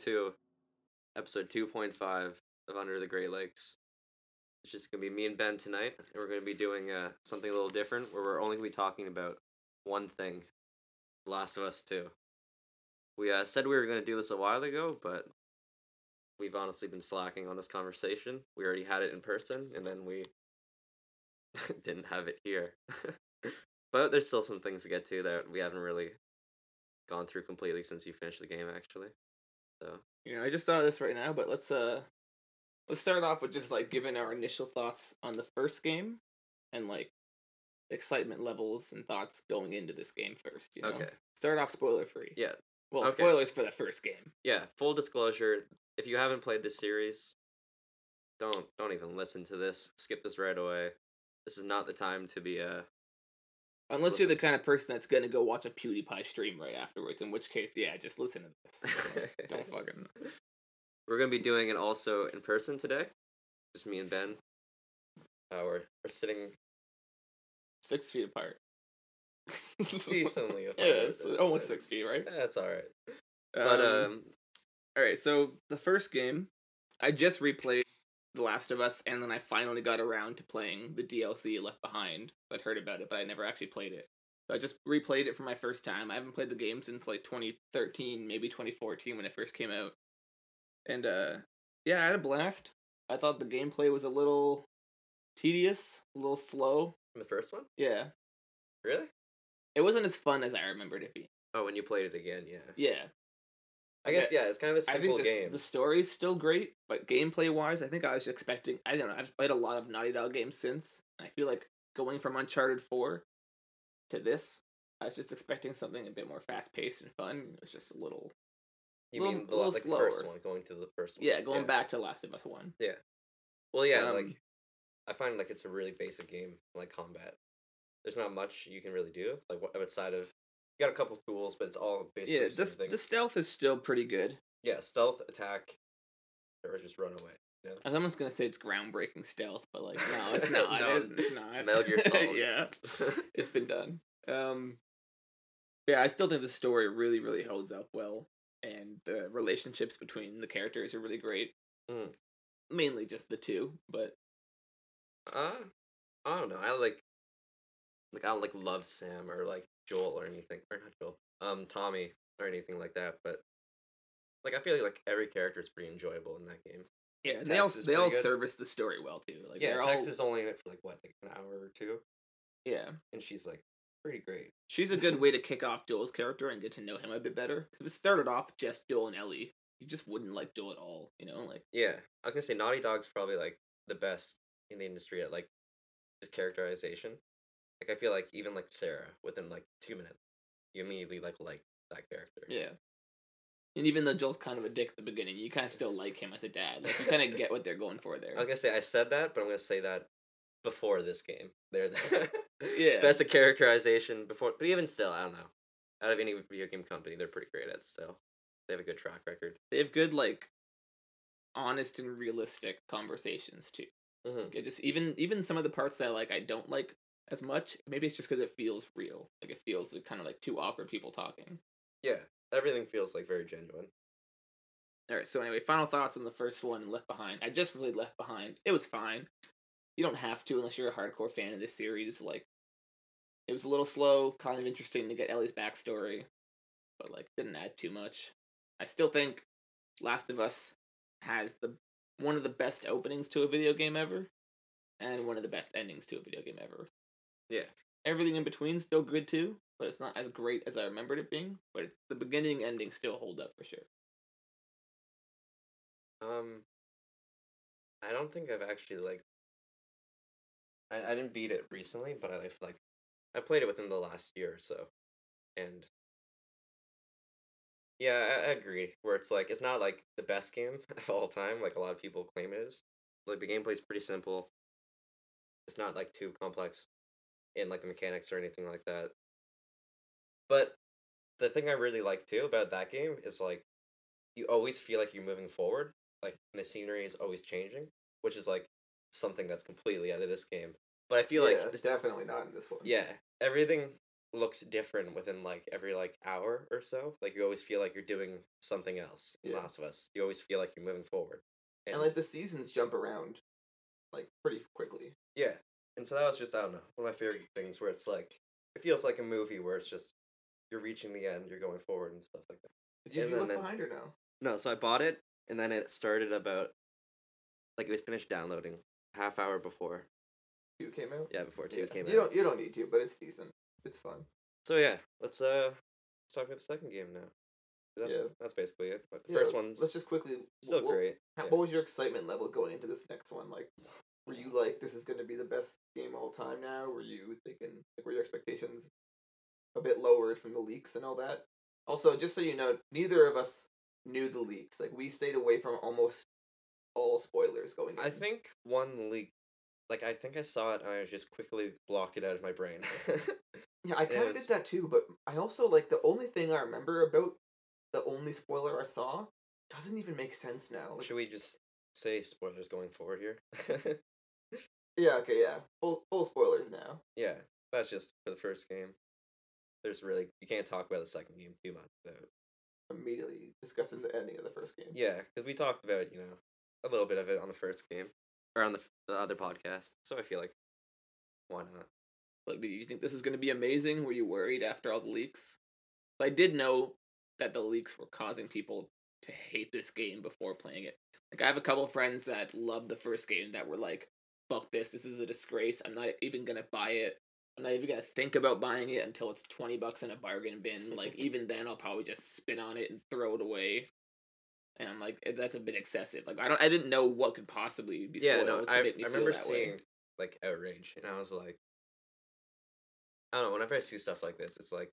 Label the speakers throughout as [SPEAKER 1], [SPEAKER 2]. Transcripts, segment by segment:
[SPEAKER 1] to episode 2.5 of Under the Great Lakes. It's just going to be me and Ben tonight, and we're going to be doing uh, something a little different where we're only going to be talking about one thing Last of Us 2. We uh, said we were going to do this a while ago, but we've honestly been slacking on this conversation. We already had it in person, and then we didn't have it here. but there's still some things to get to that we haven't really gone through completely since you finished the game, actually. So
[SPEAKER 2] You know, I just thought of this right now, but let's uh let's start off with just like giving our initial thoughts on the first game and like excitement levels and thoughts going into this game first, you know.
[SPEAKER 1] okay,
[SPEAKER 2] Start off spoiler free.
[SPEAKER 1] yeah,
[SPEAKER 2] Well,
[SPEAKER 1] okay.
[SPEAKER 2] spoilers for the first game.
[SPEAKER 1] yeah. Full disclosure: if you haven't played this series, don't don't even listen to this. Skip this right away. This is not the time to be uh
[SPEAKER 2] Unless you're the kind of person that's gonna go watch a PewDiePie stream right afterwards, in which case, yeah, just listen to this. Don't fucking
[SPEAKER 1] We're gonna be doing it also in person today. Just me and Ben. Uh, we're we're sitting
[SPEAKER 2] six feet apart.
[SPEAKER 1] decently apart.
[SPEAKER 2] yeah, it's almost six feet, right?
[SPEAKER 1] That's all right. But um,
[SPEAKER 2] All right, so the first game, I just replayed The Last of Us, and then I finally got around to playing the DLC Left Behind. I'd heard about it, but I never actually played it. So I just replayed it for my first time. I haven't played the game since like 2013, maybe 2014 when it first came out. And uh, yeah, I had a blast. I thought the gameplay was a little tedious, a little slow.
[SPEAKER 1] From the first one,
[SPEAKER 2] Yeah,
[SPEAKER 1] really?
[SPEAKER 2] it wasn't as fun as I remembered it being.
[SPEAKER 1] Oh, when you played it again, yeah.
[SPEAKER 2] Yeah,
[SPEAKER 1] I guess yeah, it's kind of a simple game.
[SPEAKER 2] I think the,
[SPEAKER 1] game.
[SPEAKER 2] the story's still great, but gameplay wise, I think I was expecting. I don't know. I've played a lot of Naughty Dog games since. And I feel like going from Uncharted Four to this, I was just expecting something a bit more fast paced and fun. It was just a little,
[SPEAKER 1] You
[SPEAKER 2] little-
[SPEAKER 1] mean the,
[SPEAKER 2] little
[SPEAKER 1] like the first
[SPEAKER 2] slower.
[SPEAKER 1] one, going to the first one?
[SPEAKER 2] yeah, going back to Last of Us One. Yeah.
[SPEAKER 1] Well, yeah,
[SPEAKER 2] Um,
[SPEAKER 1] like I find like it's a really basic game, like combat. There's not much you can really do, like what outside of got a couple tools, but it's all basically
[SPEAKER 2] Yeah,
[SPEAKER 1] the same
[SPEAKER 2] this
[SPEAKER 1] thing.
[SPEAKER 2] the stealth is still pretty good.
[SPEAKER 1] Yeah, stealth, attack, or just run away. Know?
[SPEAKER 2] I was almost gonna say it's groundbreaking stealth, but like no, it's not.
[SPEAKER 1] No,
[SPEAKER 2] It's- it's not.
[SPEAKER 1] Metal Gear Solid.
[SPEAKER 2] yeah. it's been done. Um, yeah, I still think the story really, really holds up well, and the relationships between the characters are really great.
[SPEAKER 1] Mm.
[SPEAKER 2] Mainly just the two, but
[SPEAKER 1] uh, I don't know. I like, like I don't like love Sam or like Joel or anything, or not Joel, um, Tommy or anything like that. But like I feel like every character is pretty enjoyable in that game.
[SPEAKER 2] yeah, and they all they all
[SPEAKER 1] good.
[SPEAKER 2] service the story well too. Like
[SPEAKER 1] yeah, Tess
[SPEAKER 2] all
[SPEAKER 1] is only in it for like what, like an hour or two,
[SPEAKER 2] yeah.
[SPEAKER 1] and she's like pretty great.
[SPEAKER 2] She's a good way to kick off Joel's character and get to know him a bit better. 'Cause if it started off just Joel and Ellie, you just wouldn't like Joel at all. You know, like
[SPEAKER 1] Yeah, I was gonna say Naughty Dog's probably like the best in the industry at like just characterization. Like I feel like even like Sarah, within like two minutes, you immediately like like that character.
[SPEAKER 2] Yeah. And even though Joel's kind of a dick at the beginning, you kind of still like him as a dad. Like you kind of get what they're going for there.
[SPEAKER 1] I was gonna say I said that, but I'm gonna say that before this game. They're the
[SPEAKER 2] Yeah.
[SPEAKER 1] best at characterization before, but even still, I don't know. Out of any video game company, they're pretty great at still. They have a good track record.
[SPEAKER 2] They have good like honest and realistic conversations too.
[SPEAKER 1] hmm
[SPEAKER 2] Like, it just even even some of the parts that like I don't like as much. Maybe it's just because it feels real. Like it feels like, kind of like two awkward people talking.
[SPEAKER 1] Yeah, everything feels like very genuine.
[SPEAKER 2] All right. So anyway, final thoughts on the first one, Left Behind. I just really Left Behind. It was fine. You don't have to unless you're a hardcore fan of this series. Like, it was a little slow, kind of interesting to get Ellie's backstory, but like didn't add too much. I still think Last of Us has the one of the best openings to a video game ever, and one of the best endings to a video game ever.
[SPEAKER 1] Yeah.
[SPEAKER 2] Everything in between still good too, but it's not as great as I remembered it being. But the beginning ending still hold up for sure.
[SPEAKER 1] Um, I don't think I've actually like. I I didn't beat it recently, but I've like, I played it within the last year or so, and. Yeah, I, I agree. Where it's like it's not like the best game of all time, like a lot of people claim it is. Like the gameplay's pretty simple. It's not like too complex, in like the mechanics or anything like that. But the thing I really like too about that game is like, you always feel like you're moving forward like the scenery is always changing, which is like something that's completely out of this game. But I feel like it's
[SPEAKER 2] definitely not in this one.
[SPEAKER 1] yeah, everything looks different within like every like hour or so. Like you always feel like you're doing something else. In
[SPEAKER 2] Yeah.
[SPEAKER 1] Last of Us, you always feel like you're moving forward.
[SPEAKER 2] and like the seasons jump around like pretty quickly.
[SPEAKER 1] Yeah. And so that was just I don't know one of my favorite things where it's like it feels like a movie where it's just you're reaching the end, you're going forward and stuff like that.
[SPEAKER 2] Did you
[SPEAKER 1] And
[SPEAKER 2] do
[SPEAKER 1] then-
[SPEAKER 2] Behind or no?
[SPEAKER 1] No, so I bought it and then it started about like it was finished downloading half hour before.
[SPEAKER 2] Two came out.
[SPEAKER 1] Yeah, before two
[SPEAKER 2] Yeah.
[SPEAKER 1] came
[SPEAKER 2] you
[SPEAKER 1] out.
[SPEAKER 2] don't you don't need to, but it's decent. It's fun.
[SPEAKER 1] So yeah, let's uh let's talk about the second game now. That's
[SPEAKER 2] Yeah.
[SPEAKER 1] that's basically it. Like the
[SPEAKER 2] Yeah,
[SPEAKER 1] first one's
[SPEAKER 2] Let's just quickly.
[SPEAKER 1] still
[SPEAKER 2] wh- wh-
[SPEAKER 1] great.
[SPEAKER 2] how-
[SPEAKER 1] yeah.
[SPEAKER 2] What was your excitement level going into this next one? Like, were you like, this is going to be the best game of all time now? Were you thinking, like, were your expectations a bit lowered from the leaks and all that? Also, just so you know, neither of us knew the leaks. Like, we stayed away from almost all spoilers going in.
[SPEAKER 1] I think one leak like I think I saw it and I just quickly blocked it out of my brain.
[SPEAKER 2] Yeah, I kind of
[SPEAKER 1] was-
[SPEAKER 2] did that too, but I also, like, the only thing I remember about the only spoiler I saw doesn't even make sense now. Like,
[SPEAKER 1] Should we just say spoilers going forward here?
[SPEAKER 2] yeah, okay, yeah. Full, full spoilers now.
[SPEAKER 1] yeah, that's just for the first game. There's really you can't talk about the second game too much without
[SPEAKER 2] Immediately discussing the ending of the first game.
[SPEAKER 1] Yeah, because we talked about you know a little bit of it on the first game or on the, the other podcast, so I feel like why not?
[SPEAKER 2] Like, did you think this is going to be amazing? Were you worried after all the leaks? I did know that the leaks were causing people to hate this game before playing it. Like, I have a couple of friends that loved the first game that were like, fuck this, this is a disgrace. I'm not even to buy it. I'm not even to think about buying it until it's 20 bucks in a bargain bin. Like, even then, I'll probably just spit on it and throw it away. And I'm like, "Eh, that's a bit excessive. Like, I don't, I didn't know what could possibly be
[SPEAKER 1] yeah, no,
[SPEAKER 2] to
[SPEAKER 1] I,
[SPEAKER 2] make me
[SPEAKER 1] I
[SPEAKER 2] feel
[SPEAKER 1] remember
[SPEAKER 2] that way.
[SPEAKER 1] seeing like outrage, and I was like, I don't know. Whenever I see stuff like this, it's like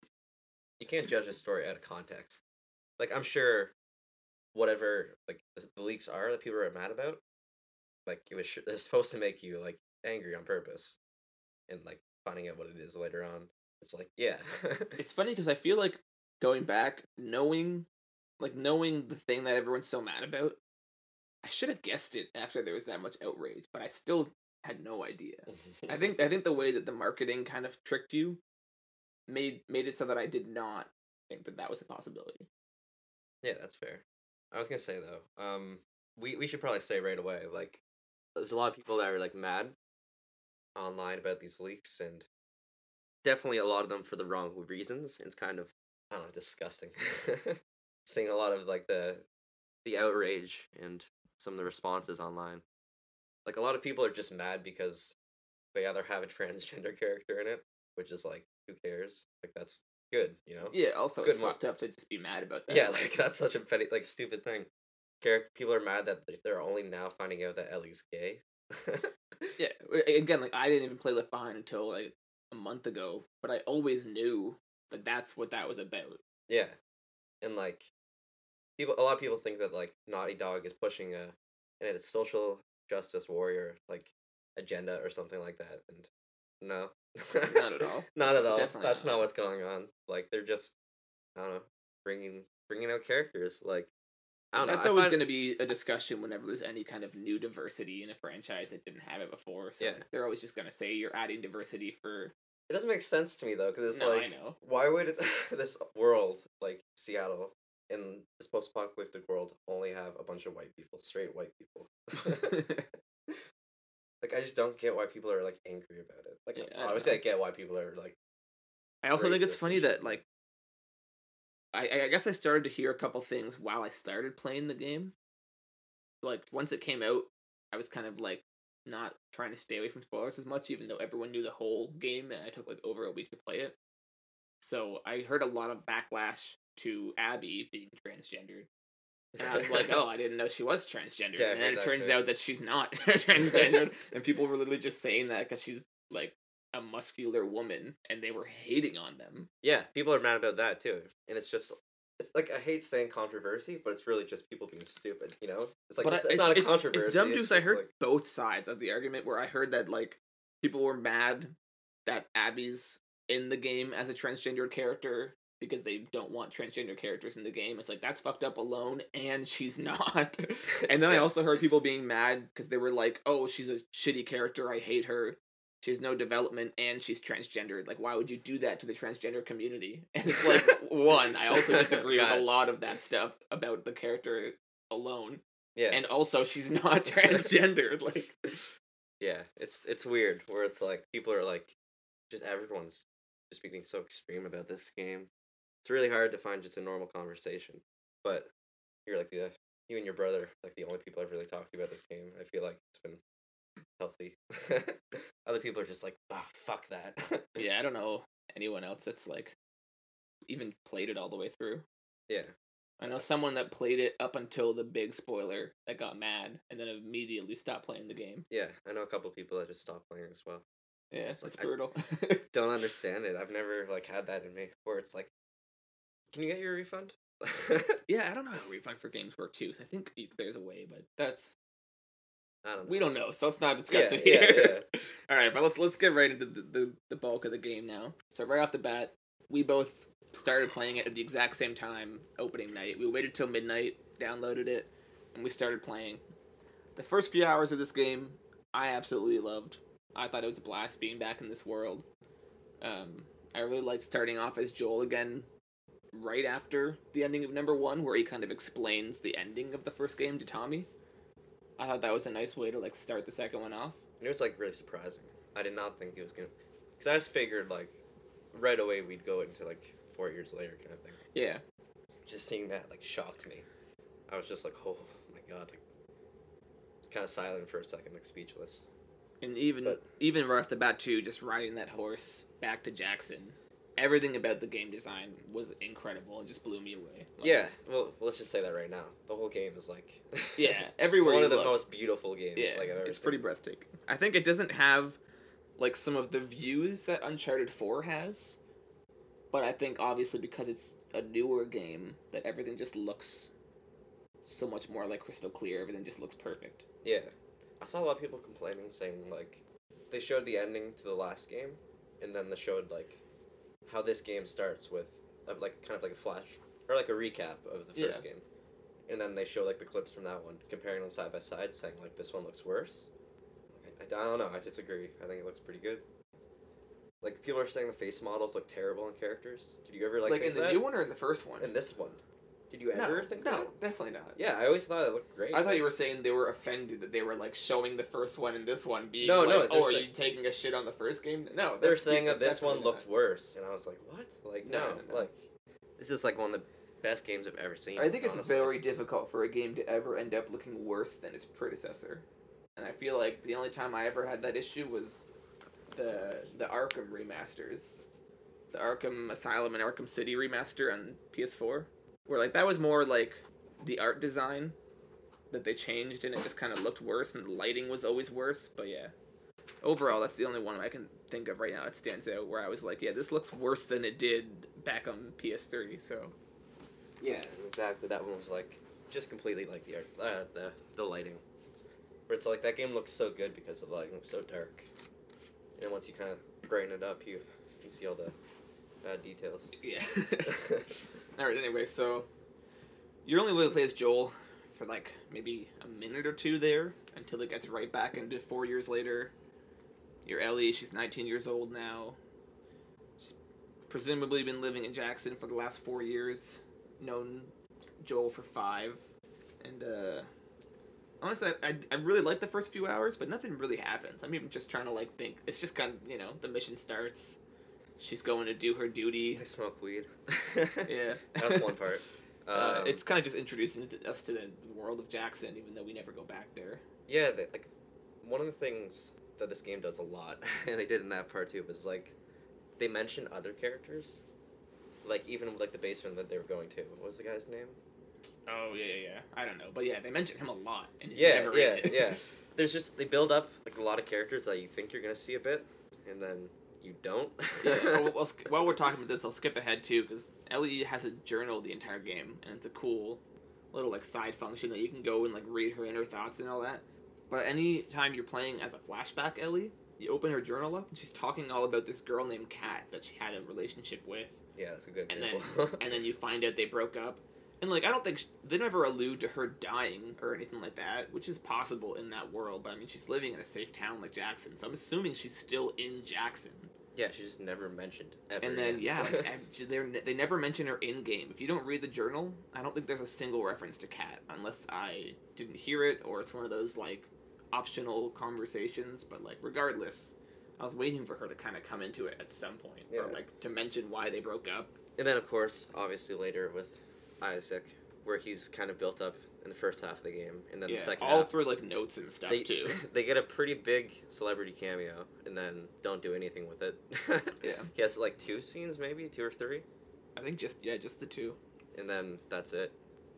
[SPEAKER 1] you can't judge a story out of context. Like I'm sure, whatever like the, the leaks are that people are mad about, like it was it's supposed to make you like angry on purpose, and like finding out what it is later on, it's like yeah,
[SPEAKER 2] it's funny because I feel like going back, knowing, like knowing the thing that everyone's so mad about, I should have guessed it after there was that much outrage, but I still had no idea. I think I think the way that the marketing kind of tricked you made made it so that I did not think that that was a possibility.
[SPEAKER 1] Yeah, that's fair. I was gonna say though, um, we we should probably say right away, like, there's a lot of people that are like mad online about these leaks, and definitely a lot of them for the wrong reasons. It's kind of I don't know, disgusting. Seeing a lot of like the the outrage and some of the responses online. Like a lot of people are just mad because they either have a transgender character in it, which is like who cares? Like that's good, you know?
[SPEAKER 2] Yeah. Also,
[SPEAKER 1] Good
[SPEAKER 2] it's
[SPEAKER 1] mo-
[SPEAKER 2] fucked up to just be mad about that.
[SPEAKER 1] Yeah, like that's such a petty, like stupid thing. Character people are mad that they- they're only now finding out that Ellie's gay.
[SPEAKER 2] Yeah, again, like I didn't even play Left Behind until like a month ago, but I always knew that that's what that was about.
[SPEAKER 1] yeah, and like people, a lot of people think that like Naughty Dog is pushing a and it's social justice warrior like agenda or something like that, and no,
[SPEAKER 2] Not at all.
[SPEAKER 1] not at all.
[SPEAKER 2] Definitely
[SPEAKER 1] That's
[SPEAKER 2] not.
[SPEAKER 1] not what's going on. Like they're just, I don't know, bringing bringing out characters. Like I don't
[SPEAKER 2] That's
[SPEAKER 1] know. I
[SPEAKER 2] always
[SPEAKER 1] find-
[SPEAKER 2] going to be a discussion whenever there's any kind of new diversity in a franchise that didn't have it before. So
[SPEAKER 1] Yeah.
[SPEAKER 2] they're always just going to say you're adding diversity for.
[SPEAKER 1] It doesn't make sense to me though, because it's
[SPEAKER 2] No, I
[SPEAKER 1] like,
[SPEAKER 2] know.
[SPEAKER 1] why would this world, like Seattle, in this post-apocalyptic world, only have a bunch of white people, straight white people? like, I just don't get why people are like angry about it. Like,
[SPEAKER 2] Yeah, I don't
[SPEAKER 1] obviously,
[SPEAKER 2] know.
[SPEAKER 1] I get why people are like,
[SPEAKER 2] I also think it's funny that like. I, I guess I started to hear a couple things while I started playing the game. Like once it came out, I was kind of like not trying to stay away from spoilers as much, even though everyone knew the whole game, and I took like over a week to play it. So I heard a lot of backlash to Abby being transgendered. And I was like, oh, I didn't know she was transgendered.
[SPEAKER 1] Yeah,
[SPEAKER 2] and then it turns
[SPEAKER 1] too.
[SPEAKER 2] out that she's not transgendered. and people were literally just saying that because she's like a muscular woman and they were hating on them.
[SPEAKER 1] yeah, people are mad about that too, and it's just. It's like I hate saying controversy, but it's really just people being stupid. You know, it's like
[SPEAKER 2] but
[SPEAKER 1] it's, it's not a
[SPEAKER 2] it's,
[SPEAKER 1] controversy.
[SPEAKER 2] It's dumb because I heard
[SPEAKER 1] like-
[SPEAKER 2] both sides of the argument where I heard that like people were mad that Abby's in the game as a transgender character because they don't want transgender characters in the game. It's like that's fucked up alone and she's not. and then I also heard people being mad because they were like, "Oh, she's a shitty character. I hate her." She has no development and she's transgendered. Like, why would you do that to the transgender community? And it's like, one, I also disagree with a lot of that stuff about the character alone.
[SPEAKER 1] Yeah,
[SPEAKER 2] And also, she's not transgendered. Like,
[SPEAKER 1] yeah. It's it's weird where it's like people are like, just everyone's just being so extreme about this game. It's really hard to find just a normal conversation. But you're like the you and your brother like the only people I've really talked to about this game. I feel like it's been healthy. Other people are just like, ah, fuck that.
[SPEAKER 2] yeah, I don't know anyone else that's like even played it all the way through.
[SPEAKER 1] yeah,
[SPEAKER 2] I know someone that played it up until the big spoiler that got mad and then immediately stopped playing the game.
[SPEAKER 1] yeah. I know a couple people that just stopped playing as well.
[SPEAKER 2] Yeah,
[SPEAKER 1] It's like,
[SPEAKER 2] brutal.
[SPEAKER 1] Don't understand it. I've never like had that in me where it's like, can you get your refund?
[SPEAKER 2] yeah, I don't know how refund for games work too. So I think there's a way, but that's
[SPEAKER 1] don't know.
[SPEAKER 2] we don't know, so let's not discuss
[SPEAKER 1] Yeah,
[SPEAKER 2] it
[SPEAKER 1] yeah,
[SPEAKER 2] here. All right, but let's let's get right into the, the the bulk of the game now. So right off the bat, we both started playing it at the exact same time opening night. We waited till midnight, downloaded it, and we started playing. The first few hours of this game, I absolutely loved. I thought it was a blast being back in this world. Um, I really liked starting off as Joel again, right after the ending of number one, where he kind of explains the ending of the first game to Tommy. I thought that was a nice way to like start the second one off.
[SPEAKER 1] And it was like really surprising. I did not think he was gonna, because I just figured like right away we'd go into like four years later kind of thing.
[SPEAKER 2] Yeah,
[SPEAKER 1] Just seeing that like shocked me. I was just like, oh my god, like kind of silent for a second, like speechless.
[SPEAKER 2] and even
[SPEAKER 1] But-
[SPEAKER 2] even right off the bat too, just riding that horse back to Jackson. Everything about the game design was incredible and just blew me away. Like,
[SPEAKER 1] yeah, well, let's just say that right now. The whole game is like,
[SPEAKER 2] yeah. Everywhere
[SPEAKER 1] one
[SPEAKER 2] you
[SPEAKER 1] of the
[SPEAKER 2] look,
[SPEAKER 1] most beautiful games
[SPEAKER 2] yeah,
[SPEAKER 1] like I've ever
[SPEAKER 2] it's
[SPEAKER 1] seen.
[SPEAKER 2] pretty breathtaking. I think it doesn't have like some of the views that Uncharted Four has, but I think obviously because it's a newer game, that everything just looks so much more like crystal clear. Everything just looks perfect.
[SPEAKER 1] Yeah. I saw a lot of people complaining, saying like they showed the ending to the last game, and then they showed like how this game starts with like kind of like a flash or like a recap of the first game, and then they show like the clips from that one, comparing them side by side, saying like this one looks worse. Like, I, I don't know. I disagree. I think it looks pretty good. Like people are saying the face models look terrible in characters. Did you ever like,
[SPEAKER 2] Like, in the
[SPEAKER 1] that?
[SPEAKER 2] new one or in the first one?
[SPEAKER 1] In this one, did you
[SPEAKER 2] no,
[SPEAKER 1] ever think
[SPEAKER 2] no,
[SPEAKER 1] that?
[SPEAKER 2] definitely not.
[SPEAKER 1] Yeah, I always thought it looked great.
[SPEAKER 2] I thought you were saying they were offended that they were like showing the first one and this one being
[SPEAKER 1] No,
[SPEAKER 2] like,
[SPEAKER 1] no,
[SPEAKER 2] oh, are you taking a shit on the first game? No,
[SPEAKER 1] They're saying that this one looked
[SPEAKER 2] not.
[SPEAKER 1] worse, and I was like, "What? Like,
[SPEAKER 2] No,
[SPEAKER 1] no,
[SPEAKER 2] no, no.
[SPEAKER 1] like, this is like one of the best games I've ever seen."
[SPEAKER 2] I think it's very difficult for a game to ever end up looking worse than its predecessor, and I feel like the only time I ever had that issue was the the Arkham remasters, the Arkham Asylum and Arkham City remaster on PS4, where like that was more like the art design that they changed and it just kind of looked worse and the lighting was always worse. But yeah, overall that's the only one I can think of right now. It stands out where I was like, yeah, this looks worse than it did back on PS3. So
[SPEAKER 1] Yeah, exactly. That one was like just completely like the art, uh, the the lighting, where it's like that game looks so good because the lighting looks so dark, and once you kind of brighten it up, you you see all the bad details.
[SPEAKER 2] yeah. All right. Anyway, so you're only really play as Joel for like maybe a minute or two there until it gets right back into four years later. You're Ellie. She's 19 years old now. She's presumably been living in Jackson for the last four years. Known Joel for five, and uh, honestly, I, I, I really like the first few hours, but nothing really happens. I'm even just trying to like think. It's just kind of you know the mission starts. She's going to do her duty.
[SPEAKER 1] I smoke weed.
[SPEAKER 2] Yeah.
[SPEAKER 1] that's one part.
[SPEAKER 2] Uh,
[SPEAKER 1] Um,
[SPEAKER 2] it's kind of just introducing us to the world of Jackson, even though we never go back there.
[SPEAKER 1] Yeah, like one of the things that this game does a lot, and they did in that part too, was like they mention other characters, like even like the basement that they were going to. What was the guy's name?
[SPEAKER 2] Oh yeah, yeah, yeah. I don't know, but yeah, they mention him a lot, and he's
[SPEAKER 1] yeah,
[SPEAKER 2] never
[SPEAKER 1] yeah,
[SPEAKER 2] in it.
[SPEAKER 1] yeah. There's just they build up like a lot of characters that you think you're gonna see a bit, and then you don't.
[SPEAKER 2] yeah. Well, well, while we're talking about this, I'll skip ahead too because Ellie has a journal the entire game, and it's a cool little like side function that you can go and like read her inner thoughts and all that. But any time you're playing as a flashback Ellie, you open her journal up, and she's talking all about this girl named Kat that she had a relationship with.
[SPEAKER 1] yeah, that's a good
[SPEAKER 2] and then and then you find out they broke up And like, I don't think sh- they never allude to her dying or anything like that, which is possible in that world. But I mean, she's living in a safe town like Jackson, so I'm assuming she's still in Jackson.
[SPEAKER 1] Yeah, she's just never mentioned ever.
[SPEAKER 2] And then yeah, like, they they never mention her in game. If you don't read the journal, I don't think there's a single reference to Kat, unless I didn't hear it or it's one of those like optional conversations. But like, regardless, I was waiting for her to kind of come into it at some point, or like to mention why they broke up.
[SPEAKER 1] and then of course, obviously later with Isaac, where he's kind of built up in the first half of the game, and then
[SPEAKER 2] yeah,
[SPEAKER 1] the second
[SPEAKER 2] all
[SPEAKER 1] half,
[SPEAKER 2] for like notes and stuff
[SPEAKER 1] they
[SPEAKER 2] too.
[SPEAKER 1] they get a pretty big celebrity cameo, and then don't do anything with it.
[SPEAKER 2] Yeah.
[SPEAKER 1] he has like two scenes, maybe two or three,
[SPEAKER 2] I think just yeah, just the two,
[SPEAKER 1] and then that's it.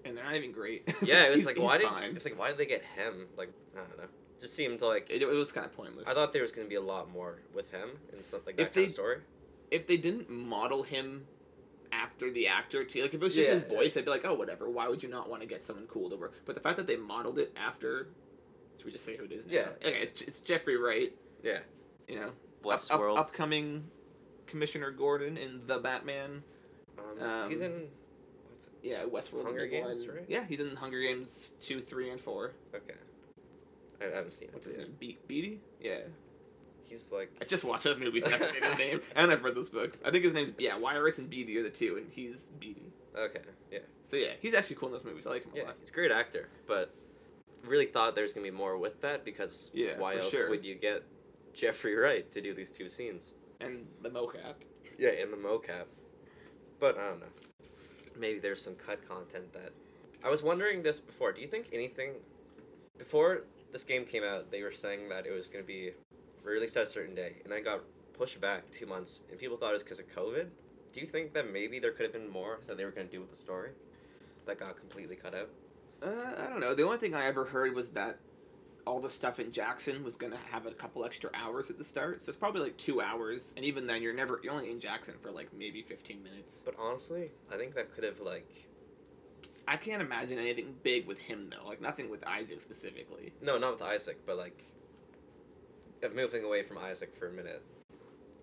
[SPEAKER 2] and they're not even great.
[SPEAKER 1] Yeah, it was like why did
[SPEAKER 2] fine.
[SPEAKER 1] it was like why did they get him? Like I don't know. Just seemed like
[SPEAKER 2] It, it was kind of pointless.
[SPEAKER 1] I thought there was gonna be a lot more with him and something like
[SPEAKER 2] If
[SPEAKER 1] that kind
[SPEAKER 2] they-
[SPEAKER 1] of story.
[SPEAKER 2] if they didn't model him after the actor too, like if it was just
[SPEAKER 1] Yeah,
[SPEAKER 2] his
[SPEAKER 1] yeah.
[SPEAKER 2] voice, I'd be like, oh whatever. Why would you not want to get someone cool to work? But the fact that they modeled it after, should we just say who it is? Now?
[SPEAKER 1] Yeah.
[SPEAKER 2] Okay, it's, it's Jeffrey Wright.
[SPEAKER 1] Yeah.
[SPEAKER 2] You know,
[SPEAKER 1] Westworld.
[SPEAKER 2] up, up, upcoming Commissioner Gordon in the Batman.
[SPEAKER 1] um, he's
[SPEAKER 2] um,
[SPEAKER 1] in. What's
[SPEAKER 2] Yeah, Westworld.
[SPEAKER 1] Hunger Games,
[SPEAKER 2] one.
[SPEAKER 1] right?
[SPEAKER 2] Yeah, he's in Hunger Games two, three, and four.
[SPEAKER 1] okay. I, I haven't seen it.
[SPEAKER 2] What's his name? Be- Beetee. Yeah,
[SPEAKER 1] He's like
[SPEAKER 2] I just watched those movies. and I forget his name, and I've read those books. I think his name's yeah. Wiress and Beetee are the two, and he's Beetee.
[SPEAKER 1] okay, yeah,
[SPEAKER 2] So yeah, he's actually cool in those movies. I like him a
[SPEAKER 1] yeah.
[SPEAKER 2] lot.
[SPEAKER 1] He's a great actor, but really thought there's gonna be more with that because
[SPEAKER 2] Yeah,
[SPEAKER 1] why else
[SPEAKER 2] sure.
[SPEAKER 1] would you get Jeffrey Wright to do these two scenes?
[SPEAKER 2] And the mocap.
[SPEAKER 1] Yeah, in the mocap. But I don't know. Maybe there's some cut content that I was wondering this before. Do you think anything before this game came out, they were saying that it was going to be released at a certain day, and then got pushed back two months, and people thought it was because of COVID. Do you think that maybe there could have been more that they were going to do with the story that got completely cut out?
[SPEAKER 2] Uh, I don't know. The only thing I ever heard was that all the stuff in Jackson was gonna have a couple extra hours at the start, so it's probably like two hours. And even then, you're never you're only in Jackson for like maybe fifteen minutes.
[SPEAKER 1] But honestly, I think that could have like
[SPEAKER 2] I can't imagine anything big with him though. Like nothing with Isaac specifically.
[SPEAKER 1] no, not with Isaac, but like moving away from Isaac for a minute.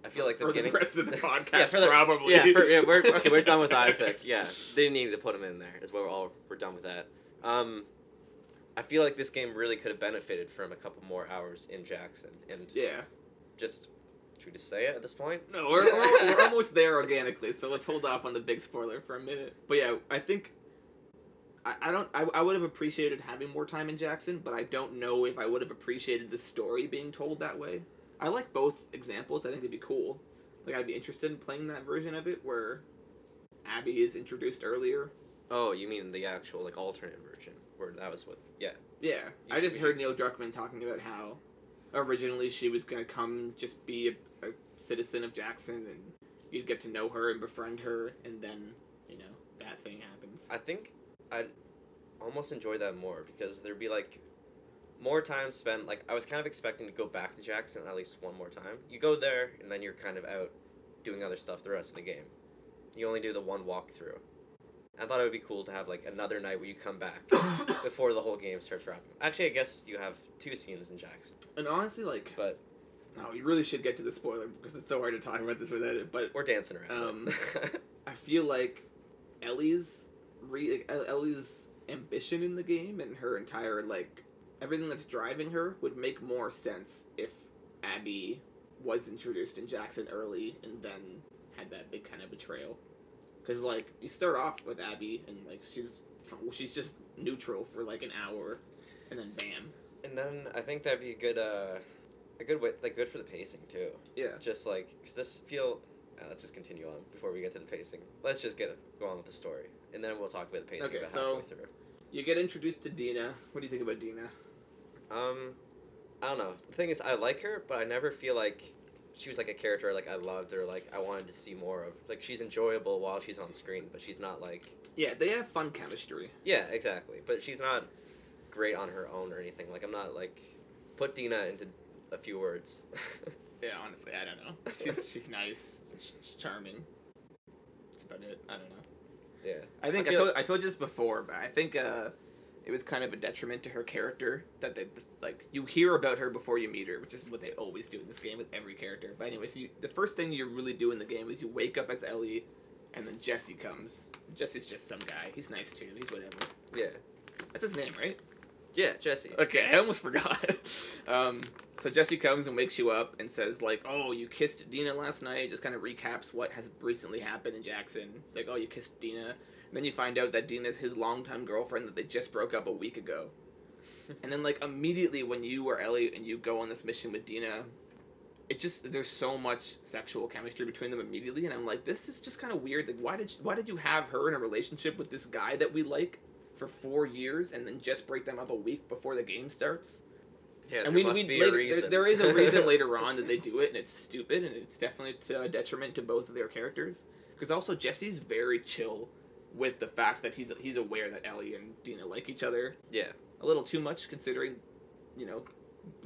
[SPEAKER 1] I feel like the
[SPEAKER 2] For the
[SPEAKER 1] beginning
[SPEAKER 2] rest of the podcast,
[SPEAKER 1] yeah, for the,
[SPEAKER 2] probably.
[SPEAKER 1] Yeah, for, yeah, we're okay. We're done with Isaac. Yeah, they didn't need to put him in there. Is what we're all we're done with that. Um, I feel like this game really could have benefited from a couple more hours in Jackson, and
[SPEAKER 2] Yeah.
[SPEAKER 1] just should we just say it at this point?
[SPEAKER 2] No, we're, we're, we're almost there organically, so let's hold off on the big spoiler for a minute. But yeah, I think I, I don't I, I would have appreciated having more time in Jackson, but I don't know if I would have appreciated the story being told that way. I like both examples. I think it'd be cool. Like I'd be interested in playing that version of it where Abby is introduced earlier.
[SPEAKER 1] Oh, you mean the actual like alternate version where that was what? Yeah,
[SPEAKER 2] Yeah,
[SPEAKER 1] You
[SPEAKER 2] I just heard Neil Druckmann talking about how originally she was gonna come just be a, a citizen of Jackson, and you'd get to know her and befriend her, and then you know that thing happens.
[SPEAKER 1] I think I'd almost enjoy that more because there'd be like more time spent. Like I was kind of expecting to go back to Jackson at least one more time. You go there and then you're kind of out doing other stuff the rest of the game. You only do the one walkthrough. I thought it would be cool to have like another night where you come back before the whole game starts wrapping. Actually, I guess you have two scenes in Jackson,
[SPEAKER 2] And honestly, like,
[SPEAKER 1] but
[SPEAKER 2] no, you really should get to the spoiler because it's so hard to talk about this without it. But
[SPEAKER 1] we're dancing around.
[SPEAKER 2] Um. I feel like Ellie's re Ellie's ambition in the game and her entire like everything that's driving her would make more sense if Abby was introduced in Jackson early and then had that big kind of betrayal. Because like you start off with Abby and like she's she's just neutral for like an hour, and then bam.
[SPEAKER 1] and then I think that'd be a good, uh, a good way, like good for the pacing too.
[SPEAKER 2] Yeah.
[SPEAKER 1] just like because this feel uh, let's just continue on before we get to the pacing let's just get go on with the story and then we'll talk about the pacing
[SPEAKER 2] Okay,
[SPEAKER 1] about
[SPEAKER 2] so-
[SPEAKER 1] halfway through
[SPEAKER 2] You get introduced to Dina. What do you think about Dina?
[SPEAKER 1] um i don't know the thing is i like her but i never feel like she was like a character like i loved or like i wanted to see more of like she's enjoyable while she's on screen but she's not like
[SPEAKER 2] Yeah, they have fun chemistry.
[SPEAKER 1] yeah exactly but she's not great on her own or anything like i'm not like put dina into a few words
[SPEAKER 2] Yeah, honestly, I don't know. She's she's nice, she's charming. That's about it. I don't know.
[SPEAKER 1] Yeah
[SPEAKER 2] I think
[SPEAKER 1] I
[SPEAKER 2] told I told you this before, but I think uh, it was kind of a detriment to her character that they like you hear about her before you meet her, which is what they always do in this game with every character. But anyway, so you, the first thing you really do in the game is you wake up as Ellie, and then Jesse comes. Jesse's just some guy. He's nice too. He's whatever.
[SPEAKER 1] Yeah.
[SPEAKER 2] That's his name, right?
[SPEAKER 1] Yeah, Jesse.
[SPEAKER 2] Okay, I almost forgot. um, so Jesse comes and wakes you up and says like, "Oh, you kissed Dina last night." Just kind of recaps what has recently happened in Jackson. It's like, "Oh, you kissed Dina." And then you find out that Dina's his longtime girlfriend that they just broke up a week ago. and then like immediately when you or Ellie and you go on this mission with Dina, it just there's so much sexual chemistry between them immediately, and I'm like, this is just kind of weird. Like, why did why did you have her in a relationship with this guy that we like for four years and then just break them up a week before the game starts?
[SPEAKER 1] Yeah,
[SPEAKER 2] and
[SPEAKER 1] there
[SPEAKER 2] we,
[SPEAKER 1] must
[SPEAKER 2] we
[SPEAKER 1] be
[SPEAKER 2] later,
[SPEAKER 1] a reason.
[SPEAKER 2] There, there is a reason later on that they do it, and it's stupid, and it's definitely to a detriment to both of their characters. Because also Jesse's very chill with the fact that he's he's aware that Ellie and Dina like each other
[SPEAKER 1] Yeah.
[SPEAKER 2] a little too much, considering, you know,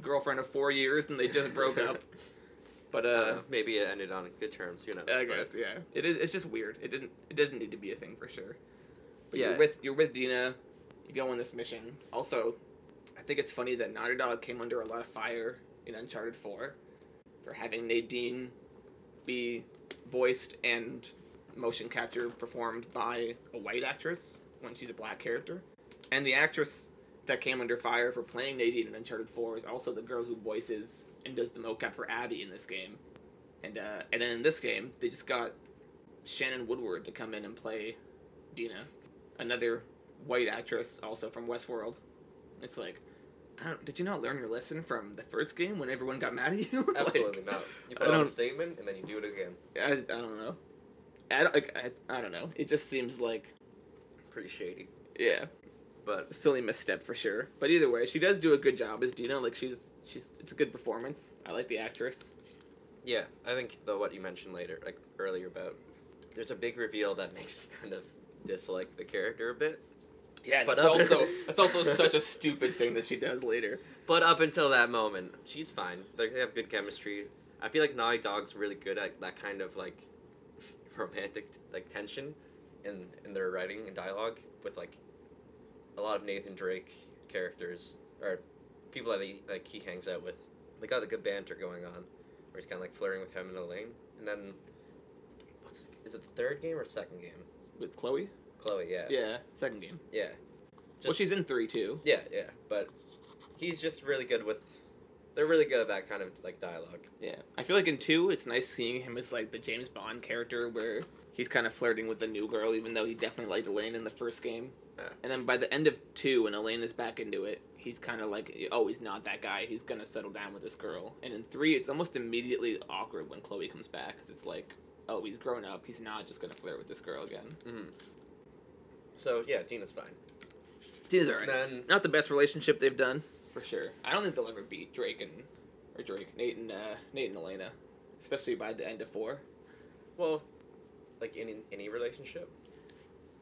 [SPEAKER 2] girlfriend of four years and they just broke up. But
[SPEAKER 1] Uh,
[SPEAKER 2] uh,
[SPEAKER 1] maybe it ended on good terms. Who knows?
[SPEAKER 2] I guess yeah, it is. It's just weird. It didn't. It doesn't need to be a thing for sure. But
[SPEAKER 1] Yeah.
[SPEAKER 2] you're with you're with Dina. You go on this mission. Also, I think it's funny that Naughty Dog came under a lot of fire in Uncharted Four for having Nadine be voiced and motion capture performed by a white actress when she's a black character, and the actress that came under fire for playing Nadine in Uncharted Four is also the girl who voices and does the mocap for Abby in this game. And uh, and then in this game, they just got Shannon Woodward to come in and play Dina, another white actress also from Westworld. It's like, I don't, did you not learn your lesson from the first game when everyone got mad at you? Like,
[SPEAKER 1] Absolutely not. You put on a statement and then you do it again.
[SPEAKER 2] I, I don't know. I don't, like, I, I don't know. It just seems like,
[SPEAKER 1] Pretty shady.
[SPEAKER 2] yeah,
[SPEAKER 1] But
[SPEAKER 2] a silly misstep for sure. But either way, she does do a good job as Dina. Like she's she's it's a good performance. I like the actress.
[SPEAKER 1] yeah, I think though what you mentioned later, like earlier about, there's a big reveal that makes me kind of dislike the character a bit.
[SPEAKER 2] Yeah,
[SPEAKER 1] But
[SPEAKER 2] that's also that's also such a stupid thing that she does later.
[SPEAKER 1] But up until that moment, she's fine. They they have good chemistry. I feel like Naughty Dog's really good at that kind of like romantic like tension in in their writing and dialogue with like a lot of Nathan Drake characters or people that he like he hangs out with. They got a good banter going on, where he's kind of like flirting with him and Elena, and then what's is it the third game or second game?
[SPEAKER 2] With Chloe?
[SPEAKER 1] Chloe, yeah,
[SPEAKER 2] Yeah, second game.
[SPEAKER 1] yeah.
[SPEAKER 2] well, she's in three too.
[SPEAKER 1] Yeah, yeah, but he's just really good with. They're really good at that kind of like dialogue.
[SPEAKER 2] Yeah, I feel like in two, it's nice seeing him as like the James Bond character, where he's kind of flirting with the new girl, even though he definitely liked Elena in the first game.
[SPEAKER 1] Yeah.
[SPEAKER 2] And then by the end of two, when Elena is back into it, he's kind of like, oh, he's not that guy. He's gonna settle down with this girl. And in three, it's almost immediately awkward when Chloe comes back, because it's like, oh, he's grown up. He's not just gonna flirt with this girl again.
[SPEAKER 1] Mm-hmm. So yeah, Dina's fine.
[SPEAKER 2] Dina's alright.
[SPEAKER 1] Then
[SPEAKER 2] Not the best relationship they've done, for sure. I don't think they'll ever beat Drake and or Drake, Nate and uh, Nate and Elena, especially by the end of four.
[SPEAKER 1] well, like in any relationship,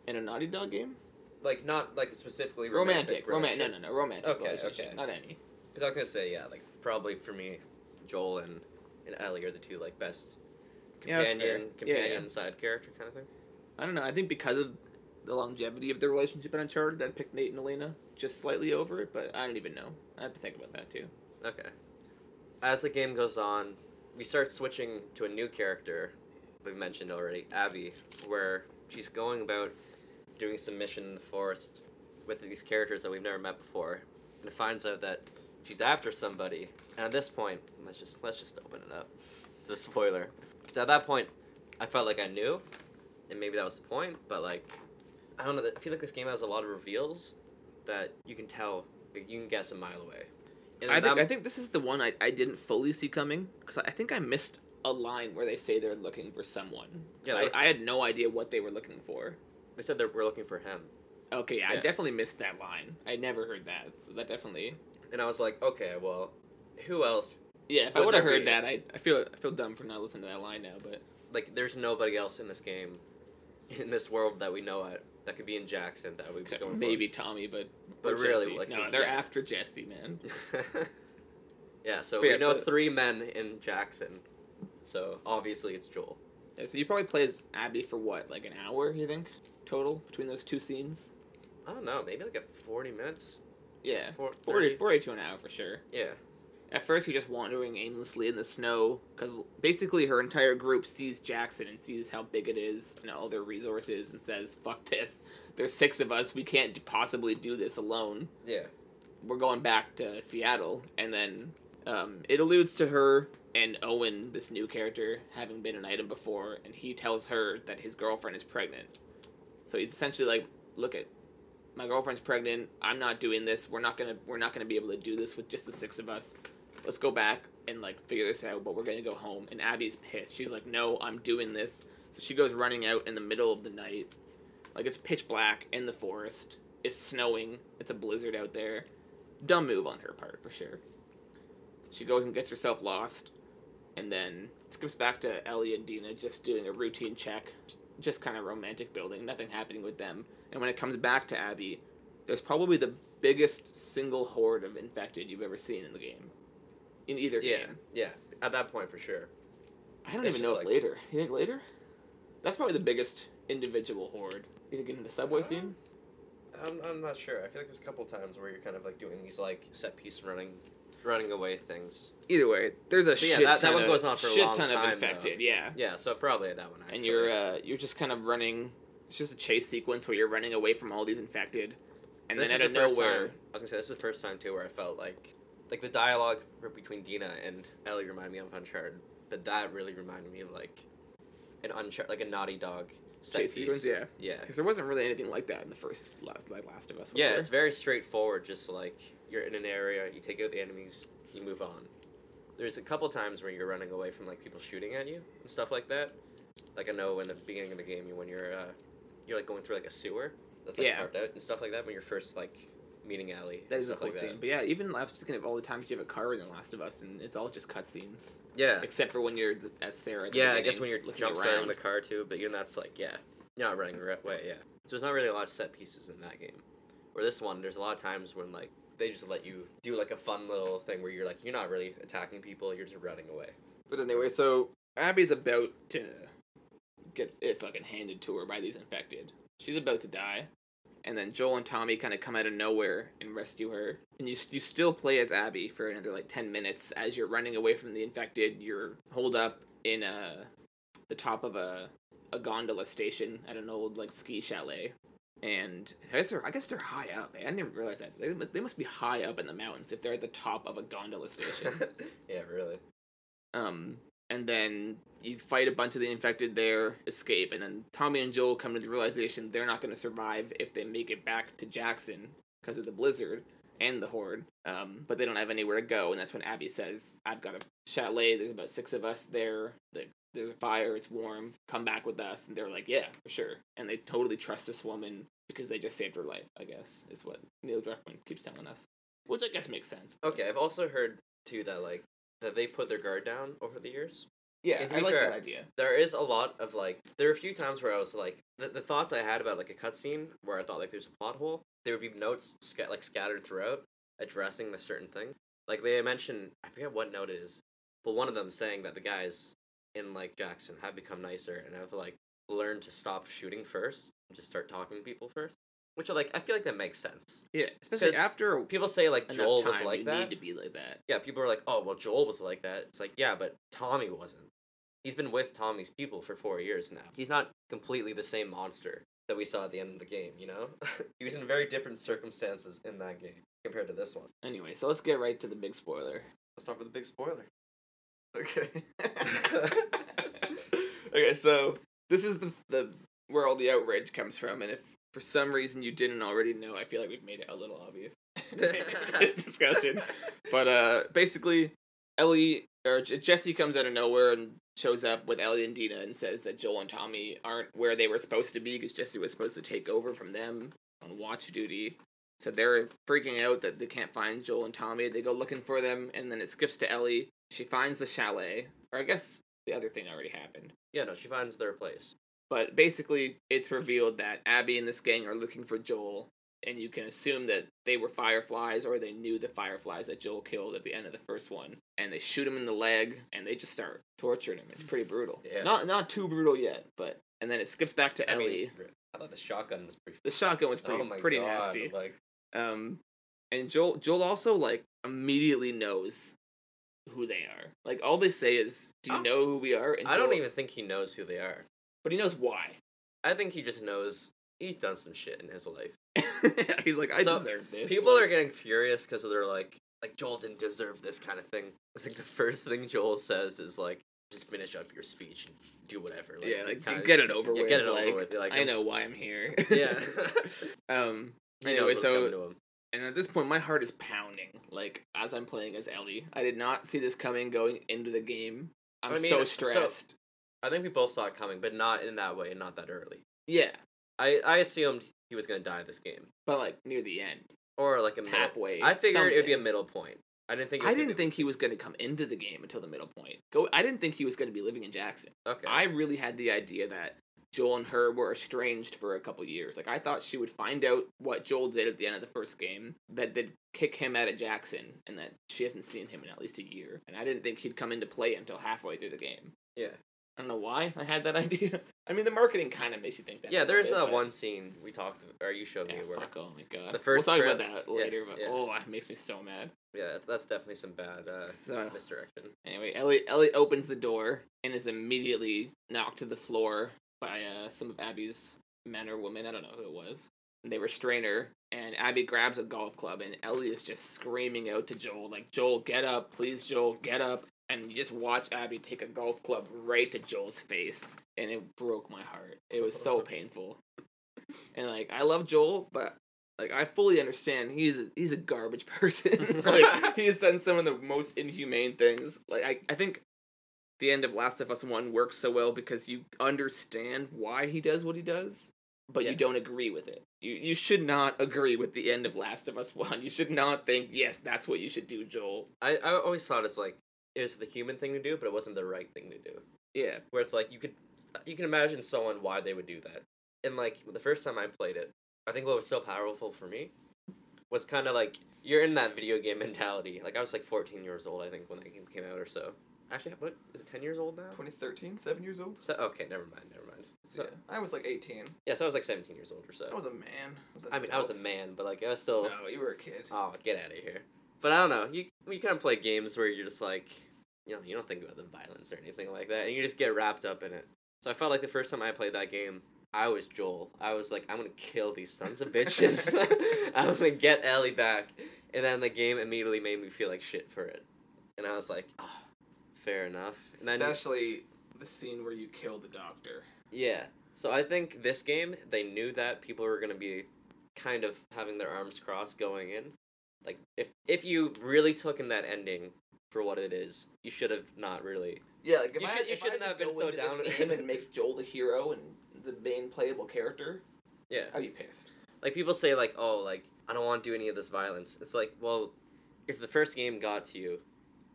[SPEAKER 2] In a Naughty Dog game.
[SPEAKER 1] like not like specifically
[SPEAKER 2] romantic,
[SPEAKER 1] romantic.
[SPEAKER 2] romantic. No, no, no, romantic
[SPEAKER 1] Okay,
[SPEAKER 2] relationship,
[SPEAKER 1] okay.
[SPEAKER 2] not any.
[SPEAKER 1] Because I was gonna say yeah, like probably for me, Joel and and Ellie are the two like best
[SPEAKER 2] Yeah, that's
[SPEAKER 1] companion.
[SPEAKER 2] Yeah,
[SPEAKER 1] companion
[SPEAKER 2] yeah.
[SPEAKER 1] side character kind of thing.
[SPEAKER 2] I don't know. I think because of the longevity of their relationship in Uncharted, I'd pick Nate and Elena just slightly over it. But I don't even know. I have to think about that too.
[SPEAKER 1] Okay. As the game goes on, we start switching to a new character we've mentioned already, Abby, where she's going about doing some mission in the forest with these characters that we've never met before, and it finds out that she's after somebody. And at this point, let's just let's just open it up. The spoiler, because at that point, I felt like I knew, and maybe that was the point. But like, I don't know. I feel like this game has a lot of reveals that you can tell, like, you can guess a mile away. And
[SPEAKER 2] I think I think this is the one I, I didn't fully see coming because I think I missed a line where they say they're looking for someone.
[SPEAKER 1] Yeah,
[SPEAKER 2] I, I had no idea what they were looking for.
[SPEAKER 1] They said that we're looking for him,
[SPEAKER 2] Okay, I
[SPEAKER 1] Yeah.
[SPEAKER 2] definitely missed that line. I never heard that, so that definitely.
[SPEAKER 1] and I was like, okay, well, who else?
[SPEAKER 2] Yeah, if I
[SPEAKER 1] Would
[SPEAKER 2] would have heard
[SPEAKER 1] be-
[SPEAKER 2] that, I, I feel I feel dumb for not listening to that line now. But
[SPEAKER 1] Like, there's nobody else in this game, in this world that we know at that could be in Jackson that we'd be going for.
[SPEAKER 2] maybe Tommy, but
[SPEAKER 1] But really,
[SPEAKER 2] Jesse.
[SPEAKER 1] like,
[SPEAKER 2] no, they're after Jesse, man.
[SPEAKER 1] yeah, so
[SPEAKER 2] But
[SPEAKER 1] we
[SPEAKER 2] yeah,
[SPEAKER 1] know
[SPEAKER 2] so-
[SPEAKER 1] three men in Jackson, so obviously it's Joel.
[SPEAKER 2] Yeah, so you probably play as Abby for what, like an hour? You think total between those two scenes?
[SPEAKER 1] I don't know, maybe like a 40 minutes.
[SPEAKER 2] Yeah,
[SPEAKER 1] Four-
[SPEAKER 2] 40, 40 to an hour for sure.
[SPEAKER 1] Yeah,
[SPEAKER 2] At first, you're just wandering aimlessly in the snow because basically her entire group sees Jackson and sees how big it is and all their resources and says, "Fuck this! There's six of us. We can't possibly do this alone.
[SPEAKER 1] Yeah.
[SPEAKER 2] We're going back to Seattle." And then um, it alludes to her and Owen, this new character, having been an item before, and he tells her that his girlfriend is pregnant. So he's essentially like, "Look at my girlfriend's pregnant. I'm not doing this. We're not gonna we're not gonna be able to do this with just the six of us. Let's go back and like figure this out. But we're gonna go home." And Abby's pissed. She's like, "No, I'm doing this." So she goes running out in the middle of the night, like it's pitch black in the forest. It's snowing. It's a blizzard out there. Dumb move on her part for sure. She goes and gets herself lost, and then it skips back to Ellie and Dina just doing a routine check, just kind of romantic building, nothing happening with them. And when it comes back to Abby, there's probably the biggest single horde of infected you've ever seen in the game. In either
[SPEAKER 1] Yeah.
[SPEAKER 2] game.
[SPEAKER 1] Yeah. At that point, for sure.
[SPEAKER 2] I don't
[SPEAKER 1] It's
[SPEAKER 2] even know
[SPEAKER 1] just
[SPEAKER 2] if later. You think later? That's probably the biggest individual horde. You think in the subway
[SPEAKER 1] Uh,
[SPEAKER 2] scene?
[SPEAKER 1] I'm, I'm not sure. I feel like there's a couple times where you're kind of like doing these like set piece running, running away things.
[SPEAKER 2] Either way, there's a
[SPEAKER 1] But yeah,
[SPEAKER 2] shit
[SPEAKER 1] that- that
[SPEAKER 2] ton
[SPEAKER 1] one
[SPEAKER 2] of,
[SPEAKER 1] goes on for a
[SPEAKER 2] shit
[SPEAKER 1] long
[SPEAKER 2] ton
[SPEAKER 1] time,
[SPEAKER 2] of
[SPEAKER 1] though.
[SPEAKER 2] infected. Yeah.
[SPEAKER 1] Yeah. So probably that one. Actually.
[SPEAKER 2] and you're uh, you're just kind of running. It's just a chase sequence where you're running away from all these infected, and
[SPEAKER 1] This
[SPEAKER 2] then out of nowhere,
[SPEAKER 1] Time, I was gonna say this is the first time too where I felt like, like the dialogue between Dina and Ellie reminded me of Uncharted, but that really reminded me of like, an Uncharted, like a Naughty Dog set
[SPEAKER 2] chase
[SPEAKER 1] piece.
[SPEAKER 2] sequence, yeah,
[SPEAKER 1] Yeah.
[SPEAKER 2] because there wasn't really anything like that in the first last like Last of Us.
[SPEAKER 1] Yeah,
[SPEAKER 2] there?
[SPEAKER 1] it's very straightforward. Just like you're in an area, you take out the enemies, you move on. There's a couple times where you're running away from like people shooting at you and stuff like that. Like I know in the beginning of the game, you when you're uh, you're like going through like a sewer that's like
[SPEAKER 2] Yeah.
[SPEAKER 1] carved out and stuff like that. When you're first like meeting Ellie,
[SPEAKER 2] That is a cool
[SPEAKER 1] like
[SPEAKER 2] scene.
[SPEAKER 1] that.
[SPEAKER 2] But yeah, even I was thinking of all the times you have a car in The Last of Us, and it's all just cutscenes,
[SPEAKER 1] Yeah,
[SPEAKER 2] except for when you're as Sarah.
[SPEAKER 1] yeah. I guess when you're
[SPEAKER 2] looking
[SPEAKER 1] jump starting
[SPEAKER 2] around.
[SPEAKER 1] the car too, but even that's like yeah, you're not running the right way. Yeah, so there's not really a lot of set pieces in that game. Or this one, there's a lot of times when like they just let you do like a fun little thing where you're like you're not really attacking people, you're just running away.
[SPEAKER 2] But anyway, so Abby's about to get it fucking handed to her by these infected. She's about to die. And then Joel and Tommy kind of come out of nowhere and rescue her. And you, you still play as Abby for another like 10 minutes as you're running away from the infected. You're holed up in a, the top of a, a gondola station at an old like ski chalet. And I guess they're, I guess they're high up. eh? I didn't even realize that. They, they must be high up in the mountains if they're at the top of a gondola station.
[SPEAKER 1] yeah, really.
[SPEAKER 2] Um, and then you fight a bunch of the infected there, escape, and then Tommy and Joel come to the realization they're not going to survive if they make it back to Jackson because of the blizzard and the horde. Um, but they don't have anywhere to go, and that's when Abby says, "I've got a chalet. There's about six of us there. The- There's a fire. It's warm. Come back with us." And they're like, "Yeah, for sure." And they totally trust this woman because they just saved her life. I guess is what Neil Druckmann keeps telling us, which I guess makes sense.
[SPEAKER 1] Okay, I've also heard too that like that they put their guard down over the years.
[SPEAKER 2] Yeah, I like
[SPEAKER 1] fair,
[SPEAKER 2] that idea.
[SPEAKER 1] There is a lot of like there are a few times where I was like the, the thoughts I had about like a cutscene where I thought like there's a plot hole. There would be notes sca- like scattered throughout addressing a certain thing. Like they mentioned, I forget what note it is, but one of them saying that the guys in like Jackson have become nicer and have like learned to stop shooting first and just start talking to people first. Which are like I feel like that makes sense.
[SPEAKER 2] Yeah, especially
[SPEAKER 1] 'Cause
[SPEAKER 2] after
[SPEAKER 1] People say like Joel
[SPEAKER 2] time,
[SPEAKER 1] was like
[SPEAKER 2] you
[SPEAKER 1] that.
[SPEAKER 2] need to be like that.
[SPEAKER 1] yeah, people are like, oh, well, Joel was like that. It's like, yeah, but Tommy wasn't. He's been with Tommy's people for four years now. He's not completely the same monster that we saw at the end of the game, you know? he was in very different circumstances in that game compared to this one.
[SPEAKER 2] Anyway, so let's get right to the big spoiler.
[SPEAKER 1] Let's start with the big spoiler.
[SPEAKER 2] Okay. okay, so this is the the where all the outrage comes from, and if for some reason you didn't already know, I feel like we've made it a little obvious in this discussion. But uh, basically, Ellie or J- Jesse comes out of nowhere and shows up with Ellie and Dina and says that Joel and Tommy aren't where they were supposed to be because Jesse was supposed to take over from them on watch duty. So they're freaking out that they can't find Joel and Tommy. They go looking for them, and then it skips to Ellie. She finds the chalet, or I guess the other thing already happened.
[SPEAKER 1] Yeah, no, she finds their place.
[SPEAKER 2] But basically, it's revealed that Abby and this gang are looking for Joel, and you can assume that they were Fireflies or they knew the Fireflies that Joel killed at the end of the first one. And they shoot him in the leg, and they just start torturing him. It's pretty brutal.
[SPEAKER 1] Yeah.
[SPEAKER 2] Not not too brutal yet, but and then it skips back to
[SPEAKER 1] I
[SPEAKER 2] Ellie.
[SPEAKER 1] mean, I thought the shotgun was pretty.
[SPEAKER 2] the shotgun was pretty
[SPEAKER 1] oh
[SPEAKER 2] pretty
[SPEAKER 1] God,
[SPEAKER 2] nasty.
[SPEAKER 1] Like,
[SPEAKER 2] Um, and Joel Joel also like immediately knows who they are. Like all they say is, "Do you know who we are?" And
[SPEAKER 1] I don't even think he knows who they are.
[SPEAKER 2] But he knows why.
[SPEAKER 1] I think he just knows he's done some shit in his life.
[SPEAKER 2] He's like, "I
[SPEAKER 1] So,
[SPEAKER 2] deserve this."
[SPEAKER 1] People
[SPEAKER 2] like,
[SPEAKER 1] are getting furious because they're like, like Joel didn't deserve this kind of thing. It's like the first thing Joel says is like, just finish up your speech and do whatever. Like,
[SPEAKER 2] yeah, like
[SPEAKER 1] kinda-
[SPEAKER 2] get it over
[SPEAKER 1] yeah,
[SPEAKER 2] with.
[SPEAKER 1] get it over with, like,
[SPEAKER 2] I know why I'm here.
[SPEAKER 1] Yeah.
[SPEAKER 2] um.
[SPEAKER 1] He
[SPEAKER 2] Anyway, so
[SPEAKER 1] coming to him.
[SPEAKER 2] and at this point, my heart is pounding. Like as I'm playing as Ellie, I did not see this coming going into the game. I'm
[SPEAKER 1] I mean,
[SPEAKER 2] so
[SPEAKER 1] so-
[SPEAKER 2] stressed.
[SPEAKER 1] I think we both saw it coming, but not in that way, and not that early.
[SPEAKER 2] yeah,
[SPEAKER 1] I I assumed he was gonna die this game,
[SPEAKER 2] but like near the end,
[SPEAKER 1] or like a middle.
[SPEAKER 2] halfway.
[SPEAKER 1] I figured it would be a middle point. I didn't think.
[SPEAKER 2] I didn't think he was going to come into the game until the middle point. Go. I didn't think he was going to be living in Jackson.
[SPEAKER 1] Okay.
[SPEAKER 2] I really had the idea that Joel and her were estranged for a couple years. Like I thought she would find out what Joel did at the end of the first game, that they'd kick him out of Jackson, and that she hasn't seen him in at least a year. And I didn't think he'd come into play until halfway through the game.
[SPEAKER 1] yeah.
[SPEAKER 2] I don't know why I had that idea. I mean, the marketing kind of makes you think that.
[SPEAKER 1] Yeah, there's that
[SPEAKER 2] but-
[SPEAKER 1] one scene we talked, or you showed
[SPEAKER 2] Yeah,
[SPEAKER 1] me where.
[SPEAKER 2] fuck. Oh my god.
[SPEAKER 1] The first
[SPEAKER 2] We'll talk
[SPEAKER 1] trail-
[SPEAKER 2] about that
[SPEAKER 1] yeah,
[SPEAKER 2] later. but
[SPEAKER 1] yeah.
[SPEAKER 2] oh, it makes me so mad.
[SPEAKER 1] Yeah, that's definitely some bad uh,
[SPEAKER 2] So
[SPEAKER 1] misdirection.
[SPEAKER 2] Anyway, Ellie Ellie opens the door and is immediately knocked to the floor by uh, some of Abby's men or women. I don't know who it was. And they restrain her, and Abby grabs a golf club, and Ellie is just screaming out to Joel, like, "Joel, get up, please, Joel, get up!" And you just watch Abby take a golf club right to Joel's face, and it broke my heart. It was so painful. And like, I love Joel, but like, I fully understand he's a, he's a garbage person. like, has done some of the most inhumane things. Like, I I think the end of Last of Us One works so well because you understand why he does what he does, but
[SPEAKER 1] Yeah.
[SPEAKER 2] you don't agree with it. You you should not agree with the end of Last of Us One. You should not think, yes, that's what you should do, Joel.
[SPEAKER 1] I, I always thought it's like it was the human thing to do, but it wasn't the right thing to do.
[SPEAKER 2] Yeah.
[SPEAKER 1] Where it's like you could you can imagine someone why they would do that. And like the first time I played it, I think what was so powerful for me was kind of like you're in that video game mentality. Like I was like 14 years old, I think, when that game came out or so. Actually, what is it? 10 years old now?
[SPEAKER 3] 2013, seven years old.
[SPEAKER 1] So, okay, never mind, never mind. So,
[SPEAKER 3] yeah, I was like 18.
[SPEAKER 1] yeah, so I was like 17 years old or so.
[SPEAKER 3] I was a man. I, was
[SPEAKER 1] I mean, I was a man, but like I was still.
[SPEAKER 3] No, you were a kid.
[SPEAKER 1] Oh, get out of here. But I don't know. You you kind of play games where you're just like, you know, you don't think about the violence or anything like that, and you just get wrapped up in it. So I felt like the first time I played that game, I was Joel. I was like, I'm gonna kill these sons of bitches. I'm gonna get Ellie back, and then the game immediately made me feel like shit for it, and I was like, oh, fair enough. And then
[SPEAKER 3] Especially the scene where you kill the doctor.
[SPEAKER 1] yeah. So I think this game they knew that people were gonna be kind of having their arms crossed going in. Like if if you really took in that ending for what it is, you should have not really.
[SPEAKER 3] Yeah, like if
[SPEAKER 1] You
[SPEAKER 3] I,
[SPEAKER 1] should- you
[SPEAKER 3] if I
[SPEAKER 1] shouldn't
[SPEAKER 3] had
[SPEAKER 1] have been so down-
[SPEAKER 3] this game and make Joel the hero and the main playable character,
[SPEAKER 1] Yeah.
[SPEAKER 3] I'd be pissed.
[SPEAKER 1] Like people say like, oh, like I don't want to do any of this violence. It's like, well, if the first game got to you,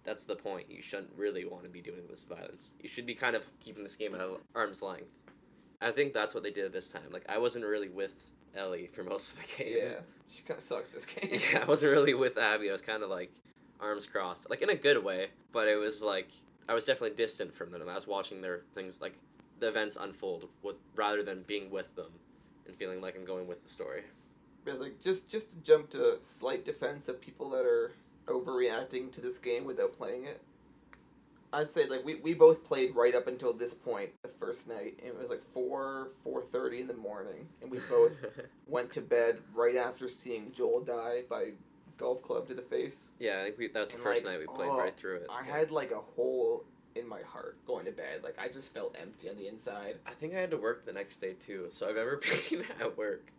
[SPEAKER 1] that's the point. You shouldn't really want to be doing this violence. You should be kind of keeping this game at arm's length. I think that's what they did this time. Like I wasn't really with Ellie for most of the game.
[SPEAKER 3] Yeah, she kind of sucks this game.
[SPEAKER 1] Yeah, I wasn't really with Abby. I was kind of like arms crossed, like in a good way. But it was like I was definitely distant from them. I was watching their things, like the events unfold, with rather than being with them and feeling like I'm going with the story.
[SPEAKER 3] Because like just just to jump to slight defense of people that are overreacting to this game without playing it. I'd say like we, we both played right up until this point the first night and it was like four four thirty in the morning and we both went to bed right after seeing Joel die by golf club to the face.
[SPEAKER 1] yeah, I think we, that was the
[SPEAKER 3] And,
[SPEAKER 1] first
[SPEAKER 3] like,
[SPEAKER 1] night we played
[SPEAKER 3] oh,
[SPEAKER 1] right through it.
[SPEAKER 3] I
[SPEAKER 1] Yeah.
[SPEAKER 3] had like a hole in my heart going to bed. Like I just felt empty on the inside.
[SPEAKER 1] I think I had to work the next day too, so I remember being at work,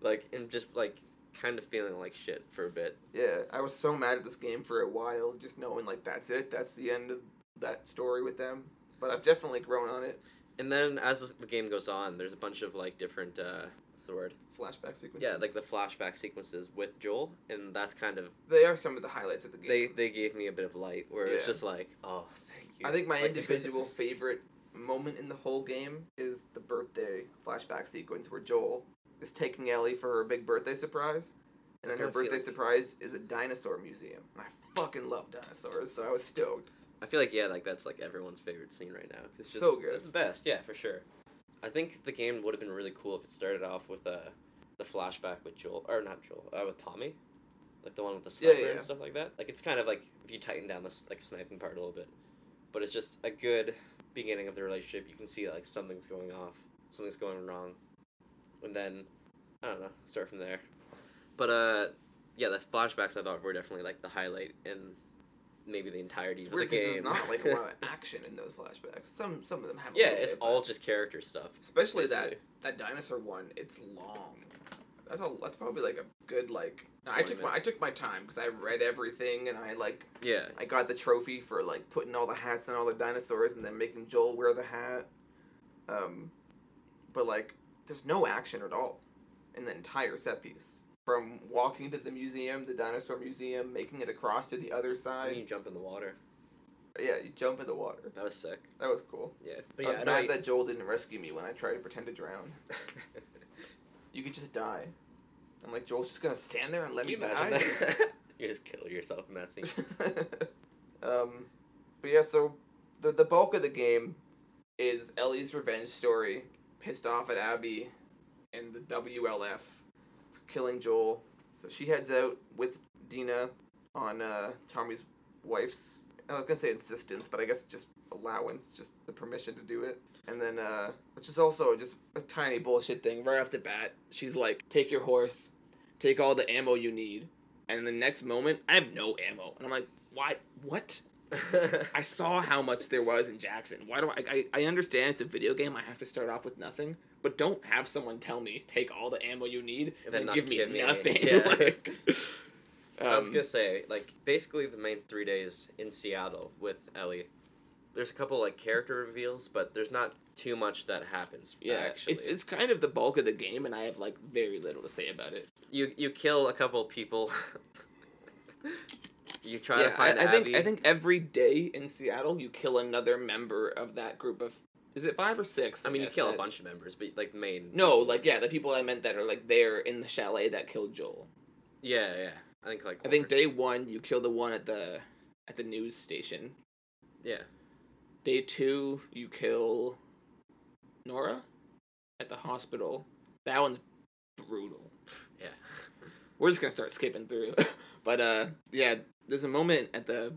[SPEAKER 1] like and just like kind of feeling like shit for a bit.
[SPEAKER 3] Yeah, I was so mad at this game for a while, just knowing like that's it, that's the end of that story with them. But I've definitely grown on it.
[SPEAKER 1] And then as the game goes on, there's a bunch of like different uh, what's the word?
[SPEAKER 3] Flashback sequences.
[SPEAKER 1] Yeah, like the flashback sequences with Joel, and that's kind of
[SPEAKER 3] they are some of the highlights of the game.
[SPEAKER 1] they they gave me a bit of light where it's just like, oh, thank you.
[SPEAKER 3] I think my
[SPEAKER 1] Like-
[SPEAKER 3] individual favorite moment in the whole game is the birthday flashback sequence where Joel is taking Ellie for her big birthday surprise, and then her birthday
[SPEAKER 1] like-
[SPEAKER 3] surprise is a dinosaur museum. And I fucking love dinosaurs, so I was stoked.
[SPEAKER 1] I feel like yeah, like that's like everyone's favorite scene right now. It's just
[SPEAKER 3] So good.
[SPEAKER 1] the best, yeah, for sure. I think the game would have been really cool if it started off with uh, the flashback with Joel or not Joel, uh, with Tommy. like the one with the sniper
[SPEAKER 2] yeah.
[SPEAKER 1] and stuff like that. Like it's kind of like if you tighten down this like sniping part a little bit, but it's just a good beginning of the relationship. You can see like something's going off, something's going wrong, and then I don't know, start from there. But uh, yeah, the flashbacks I thought were definitely like the highlight in maybe the entirety
[SPEAKER 2] It's
[SPEAKER 1] of the game.
[SPEAKER 2] there's not like a lot of action in those flashbacks. Some some of them have.
[SPEAKER 1] yeah, it's
[SPEAKER 2] bit,
[SPEAKER 1] all just character stuff.
[SPEAKER 2] especially that
[SPEAKER 1] basically.
[SPEAKER 2] that dinosaur one. It's long. That's a, that's probably like a good like. I
[SPEAKER 1] 20
[SPEAKER 2] took my I took my time because I read everything and I like
[SPEAKER 1] Yeah,
[SPEAKER 2] I got the trophy for like putting all the hats on all the dinosaurs and then making Joel wear the hat. Um, but like, there's no action at all in the entire set piece. From walking to the museum, the dinosaur museum, making it across to the other side.
[SPEAKER 1] mean, you jump in the water.
[SPEAKER 2] yeah, you jump in the water.
[SPEAKER 1] That was sick.
[SPEAKER 2] That was cool.
[SPEAKER 1] Yeah,
[SPEAKER 2] I was
[SPEAKER 1] yeah,
[SPEAKER 2] mad
[SPEAKER 1] know
[SPEAKER 2] that Joel didn't rescue me when I tried to pretend to drown. You could just die. I'm like, Joel's just gonna stand there and let
[SPEAKER 1] Can you
[SPEAKER 2] me
[SPEAKER 1] imagine
[SPEAKER 2] die.
[SPEAKER 1] that? you just kill yourself in that scene.
[SPEAKER 2] um, but yeah, so the the bulk of the game is Ellie's revenge story, pissed off at Abby and the WLF for killing Joel. So she heads out with Dina on uh, Tommy's wife's. I was gonna say insistence, but I guess just allowance, just the permission to do it. And then, uh, which is also just a tiny bullshit thing right off the bat. She's like, "Take your horse, take all the ammo you need." And the next moment, I have no ammo, and I'm like, "Why? What?" I saw how much there was in Jackson. Why do I, I? I understand it's a video game. I have to start off with nothing, but don't have someone tell me take all the ammo you need
[SPEAKER 1] And then
[SPEAKER 2] give me
[SPEAKER 1] give me
[SPEAKER 2] nothing.
[SPEAKER 1] Yeah.
[SPEAKER 2] like,
[SPEAKER 1] I was
[SPEAKER 2] um,
[SPEAKER 1] gonna say, like, basically the main three days in Seattle with Ellie. There's a couple like character reveals, but there's not too much that happens.
[SPEAKER 2] yeah,
[SPEAKER 1] actually,
[SPEAKER 2] it's it's kind of the bulk of the game, and I have like very little to say about it.
[SPEAKER 1] you you kill a couple people. you try
[SPEAKER 2] yeah,
[SPEAKER 1] to find
[SPEAKER 2] I, I think I think every day in Seattle, you kill another member of that group of. Is it five or six?
[SPEAKER 1] I mean, you
[SPEAKER 2] guess,
[SPEAKER 1] kill a
[SPEAKER 2] that-
[SPEAKER 1] bunch of members, but like main.
[SPEAKER 2] No, like yeah, the people I meant that are like there in the chalet that killed Joel.
[SPEAKER 1] Yeah, yeah. I think like.
[SPEAKER 2] I think
[SPEAKER 1] or-
[SPEAKER 2] day one you kill the one at the at the news station.
[SPEAKER 1] Yeah.
[SPEAKER 2] Day two you kill Nora at the hospital. That one's brutal.
[SPEAKER 1] Yeah.
[SPEAKER 2] We're just gonna start skipping through. but uh yeah, there's a moment at the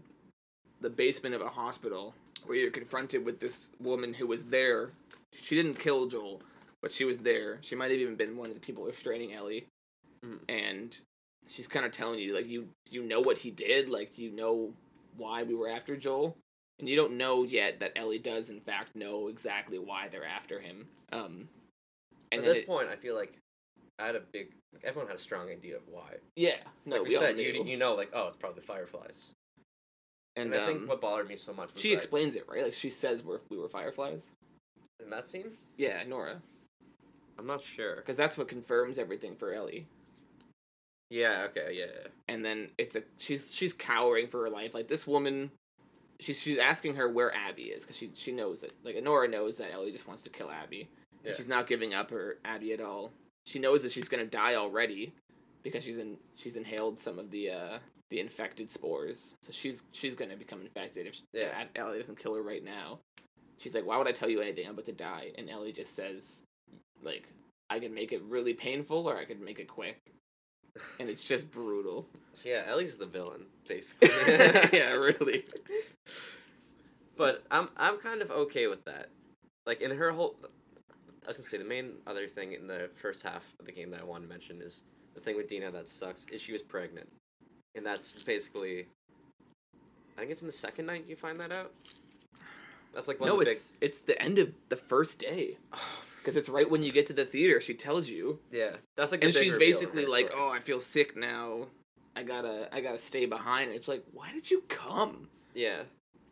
[SPEAKER 2] the basement of a hospital where you're confronted with this woman who was there. She didn't kill Joel, but she was there. She might have even been one of the people restraining Ellie.
[SPEAKER 1] Mhm.
[SPEAKER 2] And she's kind of telling you like you you know what he did, like you know why we were after Joel. And you don't know yet that Ellie does in fact know exactly why they're after him. Um and
[SPEAKER 1] At this
[SPEAKER 2] it-
[SPEAKER 1] point, I feel like I had a big. Everyone had a strong idea of why.
[SPEAKER 2] yeah, no,
[SPEAKER 1] like we,
[SPEAKER 2] we
[SPEAKER 1] said, you you know, like oh, it's probably the fireflies.
[SPEAKER 2] And,
[SPEAKER 1] And, I
[SPEAKER 2] um,
[SPEAKER 1] think what bothered me so much was
[SPEAKER 2] she
[SPEAKER 1] that
[SPEAKER 2] explains it right like she says we're, we were fireflies
[SPEAKER 1] in that scene.
[SPEAKER 2] yeah nora
[SPEAKER 1] I'm not sure.
[SPEAKER 2] because that's what confirms everything for ellie
[SPEAKER 1] Yeah. Okay. Yeah. yeah.
[SPEAKER 2] and then it's a she's she's cowering for her life like this woman she's she's asking her where abby is because she she knows that like nora knows that ellie just wants to kill abby
[SPEAKER 1] Yeah.
[SPEAKER 2] and she's not giving up her abby at all she knows that she's gonna die already because she's in she's inhaled some of the uh the infected spores. So she's she's gonna become infected if she,
[SPEAKER 1] Yeah.
[SPEAKER 2] Ellie doesn't kill her right now. She's like why would i tell you anything? I'm about to die. And ellie just says like i can make it really painful or i could make it quick. And it's just brutal.
[SPEAKER 1] So yeah, Ellie's the villain basically.
[SPEAKER 2] yeah really.
[SPEAKER 1] But I'm I'm kind of okay with that. Like in her whole, I was gonna say the main other thing in the first half of the game that I want to mention is the thing with Dina that sucks is she was pregnant, and that's basically. I think it's in the second night you find that out. That's like one
[SPEAKER 2] no
[SPEAKER 1] of the
[SPEAKER 2] it's it's the end of the first day because it's right when you get to the theater she tells you
[SPEAKER 1] yeah, that's like.
[SPEAKER 2] And she's basically like
[SPEAKER 1] story.
[SPEAKER 2] oh i feel sick now i gotta i gotta stay behind and it's like why did you come
[SPEAKER 1] yeah,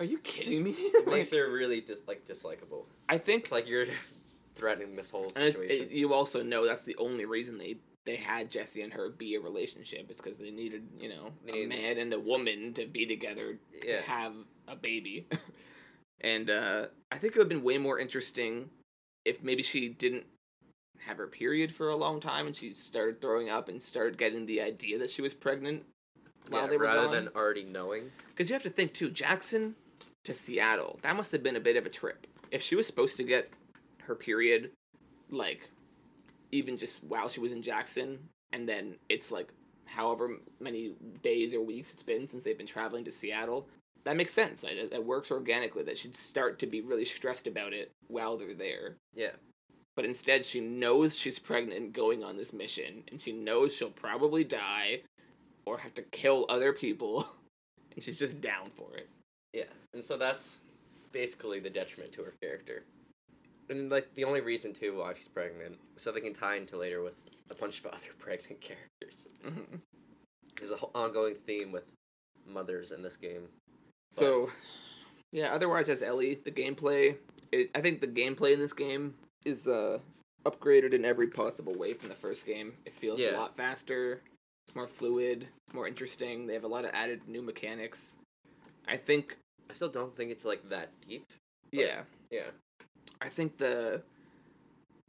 [SPEAKER 2] are you kidding me
[SPEAKER 1] it makes her really dis- like dislikable.
[SPEAKER 2] i think
[SPEAKER 1] It's like you're threatening this whole situation.
[SPEAKER 2] it, you also know that's the only reason they they had jesse and her be a relationship it's because they needed you know a man and a woman to be together
[SPEAKER 1] yeah,
[SPEAKER 2] to have a baby. and uh, I think it would have been way more interesting if maybe she didn't have her period for a long time and she started throwing up and started getting the idea that she was pregnant while
[SPEAKER 1] yeah,
[SPEAKER 2] they were
[SPEAKER 1] rather
[SPEAKER 2] gone.
[SPEAKER 1] than already knowing.
[SPEAKER 2] Because you have to think too, Jackson to Seattle, that must have been a bit of a trip. If she was supposed to get her period, like, even just while she was in Jackson, and then it's like however many days or weeks it's been since they've been traveling to Seattle. That makes sense. Like, It, it works organically. That she'd start to be really stressed about it while they're there.
[SPEAKER 1] Yeah.
[SPEAKER 2] But instead, she knows she's pregnant going on this mission, and she knows she'll probably die or have to kill other people, and she's just down for it.
[SPEAKER 1] Yeah, and so that's basically the detriment to her character. And like the only reason too why she's pregnant, so they can tie into later with a bunch of other pregnant characters.
[SPEAKER 2] Mm-hmm.
[SPEAKER 1] There's a whole ongoing theme with mothers in this game.
[SPEAKER 2] So, yeah. Otherwise, as Ellie, the gameplay. It, I think the gameplay in this game is uh, upgraded in every possible way from the first game. It feels a lot faster. It's more fluid. More interesting. They have a lot of added new mechanics. I think.
[SPEAKER 1] I still don't think it's like that deep.
[SPEAKER 2] Yeah.
[SPEAKER 1] Yeah.
[SPEAKER 2] I think the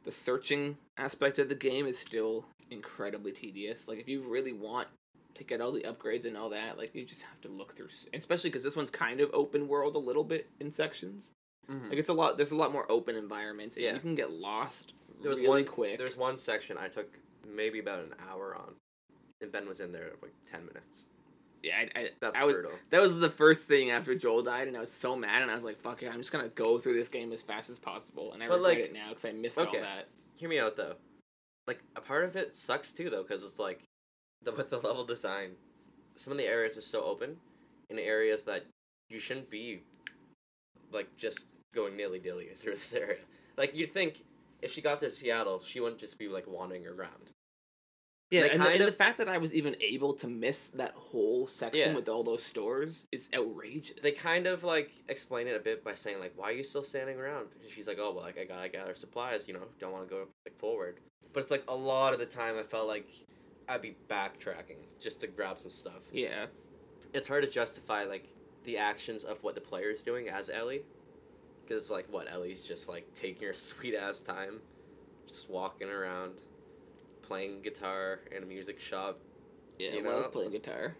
[SPEAKER 2] the searching aspect of the game is still incredibly tedious. Like if you really want to get all the upgrades and all that, like you just have to look through, especially because this one's kind of open world a little bit in sections. Mm-hmm. Like it's a lot. There's a lot more open environments, and
[SPEAKER 1] Yeah.
[SPEAKER 2] you can get lost
[SPEAKER 1] There was
[SPEAKER 2] really
[SPEAKER 1] one
[SPEAKER 2] quick.
[SPEAKER 1] There's one section I took maybe about an hour on, and Ben was in there like ten minutes.
[SPEAKER 2] Yeah, I, I,
[SPEAKER 1] That's
[SPEAKER 2] I was
[SPEAKER 1] brutal.
[SPEAKER 2] that was the first thing after Joel died, and I was so mad, and I was like, "Fuck it, I'm just gonna go through this game as fast as possible," and I
[SPEAKER 1] But,
[SPEAKER 2] regret
[SPEAKER 1] like-
[SPEAKER 2] it now because I missed
[SPEAKER 1] Okay.
[SPEAKER 2] all that.
[SPEAKER 1] Hear me out though. Like a part of it sucks too though, because it's like the with the level design, some of the areas are so open, in areas that you shouldn't be, like just going nilly dilly through this area. Like you'd think if she got to Seattle, she wouldn't just be like wandering around.
[SPEAKER 2] Yeah, and, the, and the fact that I was even able to miss that whole section
[SPEAKER 1] Yeah.
[SPEAKER 2] with all those stores is outrageous.
[SPEAKER 1] They kind of like explain it a bit by saying like, "Why are you still standing around?" And she's like, "Oh well, like I gotta gather supplies. You know, don't want to go like forward." But it's like a lot of the time I felt like I'd be backtracking just to grab some stuff.
[SPEAKER 2] yeah,
[SPEAKER 1] It's hard to justify like the actions of what the player is doing as Ellie, because like what Ellie's just like taking her sweet ass time, just walking around, playing guitar in a music shop.
[SPEAKER 2] yeah.
[SPEAKER 1] You
[SPEAKER 2] when I was playing guitar.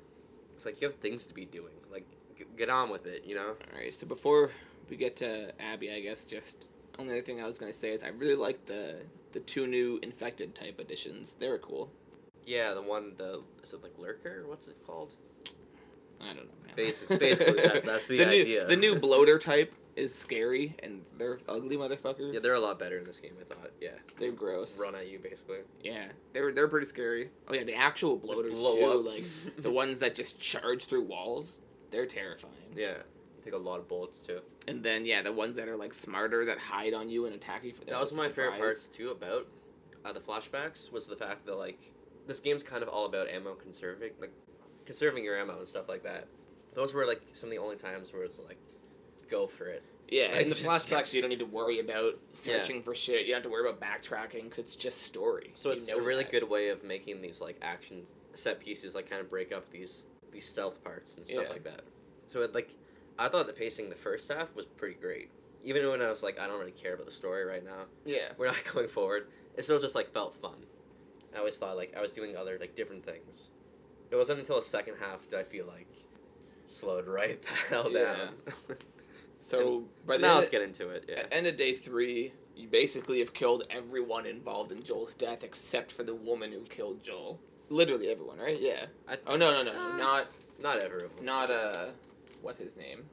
[SPEAKER 1] It's like you have things to be doing. Like g- get on with it. You know.
[SPEAKER 2] All right, so before we get to Abby, I guess just only other thing I was gonna say is I really like the the two new infected type editions. They were cool.
[SPEAKER 1] Yeah, the one the is it like lurker? What's it called?
[SPEAKER 2] I don't know. man.
[SPEAKER 1] Basic- basically, that- that's the
[SPEAKER 2] new,
[SPEAKER 1] idea.
[SPEAKER 2] The new bloater type is scary, and they're ugly motherfuckers.
[SPEAKER 1] Yeah, they're a lot better in this game. I thought. Yeah,
[SPEAKER 2] they're gross.
[SPEAKER 1] run at you basically.
[SPEAKER 2] Yeah, they're they're pretty scary. Oh yeah, the actual bloaters
[SPEAKER 1] blow
[SPEAKER 2] too,
[SPEAKER 1] up.
[SPEAKER 2] like the ones that just charge through walls. They're terrifying.
[SPEAKER 1] Yeah, take a lot of bullets too.
[SPEAKER 2] And then yeah, the ones that are like smarter that hide on you and attack you for
[SPEAKER 1] That was my favorite
[SPEAKER 2] surprise.
[SPEAKER 1] parts too about uh, the flashbacks was the fact that like this game's kind of all about ammo conserving, like conserving your ammo and stuff like that. Those were like some of the only times where it's like, go for it.
[SPEAKER 2] Yeah, in the flashbacks, you don't need to worry about searching for shit. You don't have to worry about backtracking because it's just story.
[SPEAKER 1] So
[SPEAKER 2] You
[SPEAKER 1] it's
[SPEAKER 2] know
[SPEAKER 1] a really
[SPEAKER 2] that.
[SPEAKER 1] good way of making these like action set pieces like kind of break up these these stealth parts and stuff
[SPEAKER 2] Yeah.
[SPEAKER 1] like that. So it like I thought the pacing the first half was pretty great. Even when I was like I don't really care about the story right now.
[SPEAKER 2] Yeah,
[SPEAKER 1] We're not going forward. It still just like felt fun. I always thought like I was doing other like different things. It wasn't until the second half that I feel like slowed right the hell
[SPEAKER 2] Yeah. So by
[SPEAKER 1] but
[SPEAKER 2] the
[SPEAKER 1] now let's get into it. Yeah.
[SPEAKER 2] at end of day three, you basically have killed everyone involved in Joel's death except for the woman who killed Joel. Literally everyone, right? Yeah.
[SPEAKER 1] I,
[SPEAKER 2] Oh no no no
[SPEAKER 1] Uh,
[SPEAKER 2] not
[SPEAKER 1] not everyone.
[SPEAKER 2] not uh what's his name?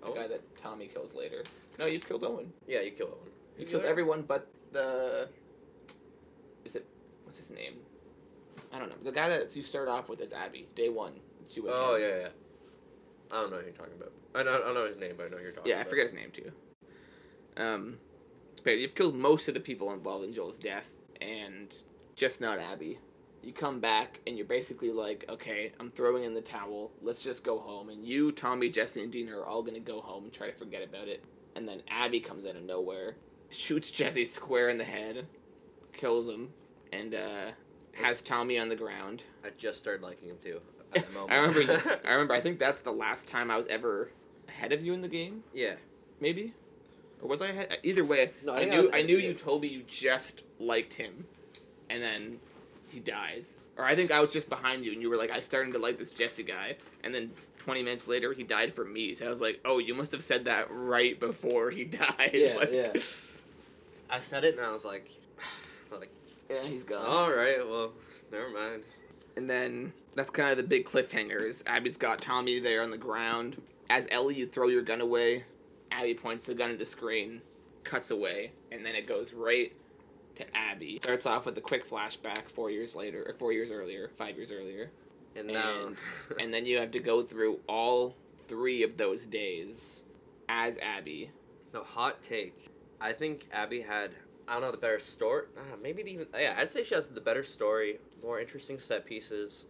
[SPEAKER 2] The
[SPEAKER 1] Oh.
[SPEAKER 2] guy that Tommy kills later. No, you've killed Owen.
[SPEAKER 1] Yeah, you kill one.
[SPEAKER 2] You killed everyone but the. Is it what's his name? I don't know. The guy that you start off with is Abby. Day one.
[SPEAKER 1] Oh yeah, yeah. I don't know who you're talking about. I know, I don't know his name, but I know who you're talking
[SPEAKER 2] Yeah, I forget his name too. Um, but you've killed most of the people involved in Joel's death, and just not Abby. You come back and you're basically like, okay, I'm throwing in the towel. Let's just go home. And you, Tommy, Jesse, and Dina are all gonna go home and try to forget about it. And then Abby comes out of nowhere, shoots Jesse square in the head, kills him, and uh, has Tommy on the ground.
[SPEAKER 1] I just started liking him too. At that moment.
[SPEAKER 2] I remember. I remember. I think that's the last time I was ever ahead of you in the game.
[SPEAKER 1] yeah.
[SPEAKER 2] maybe or was I ahead? Either way,
[SPEAKER 1] No, I
[SPEAKER 2] I,
[SPEAKER 1] think I
[SPEAKER 2] knew I, knew you
[SPEAKER 1] you.
[SPEAKER 2] told me you just liked him, and then he dies. Or I think I was just behind you, and you were like, "I started to like this Jesse guy," and then twenty minutes later, he died for me. So I was like, "Oh, you must have said that right before he died."
[SPEAKER 1] Yeah,
[SPEAKER 2] Like-
[SPEAKER 1] yeah. I said it and I was like, like,
[SPEAKER 2] yeah, he's gone.
[SPEAKER 1] all right, well, never mind.
[SPEAKER 2] And then that's kind of the big cliffhanger. Is Abby's got Tommy there on the ground. As Ellie, you throw your gun away. Abby points the gun at the screen, cuts away, and then it goes right to Abby. Starts off with a quick flashback four years later, or four years earlier, five years earlier,
[SPEAKER 1] And
[SPEAKER 2] And- and then you have to go through all three of those days as Abby.
[SPEAKER 1] no hot take. I think Abby had I don't know the better story. Ah, maybe even yeah. I'd say she has the better story, more interesting set pieces,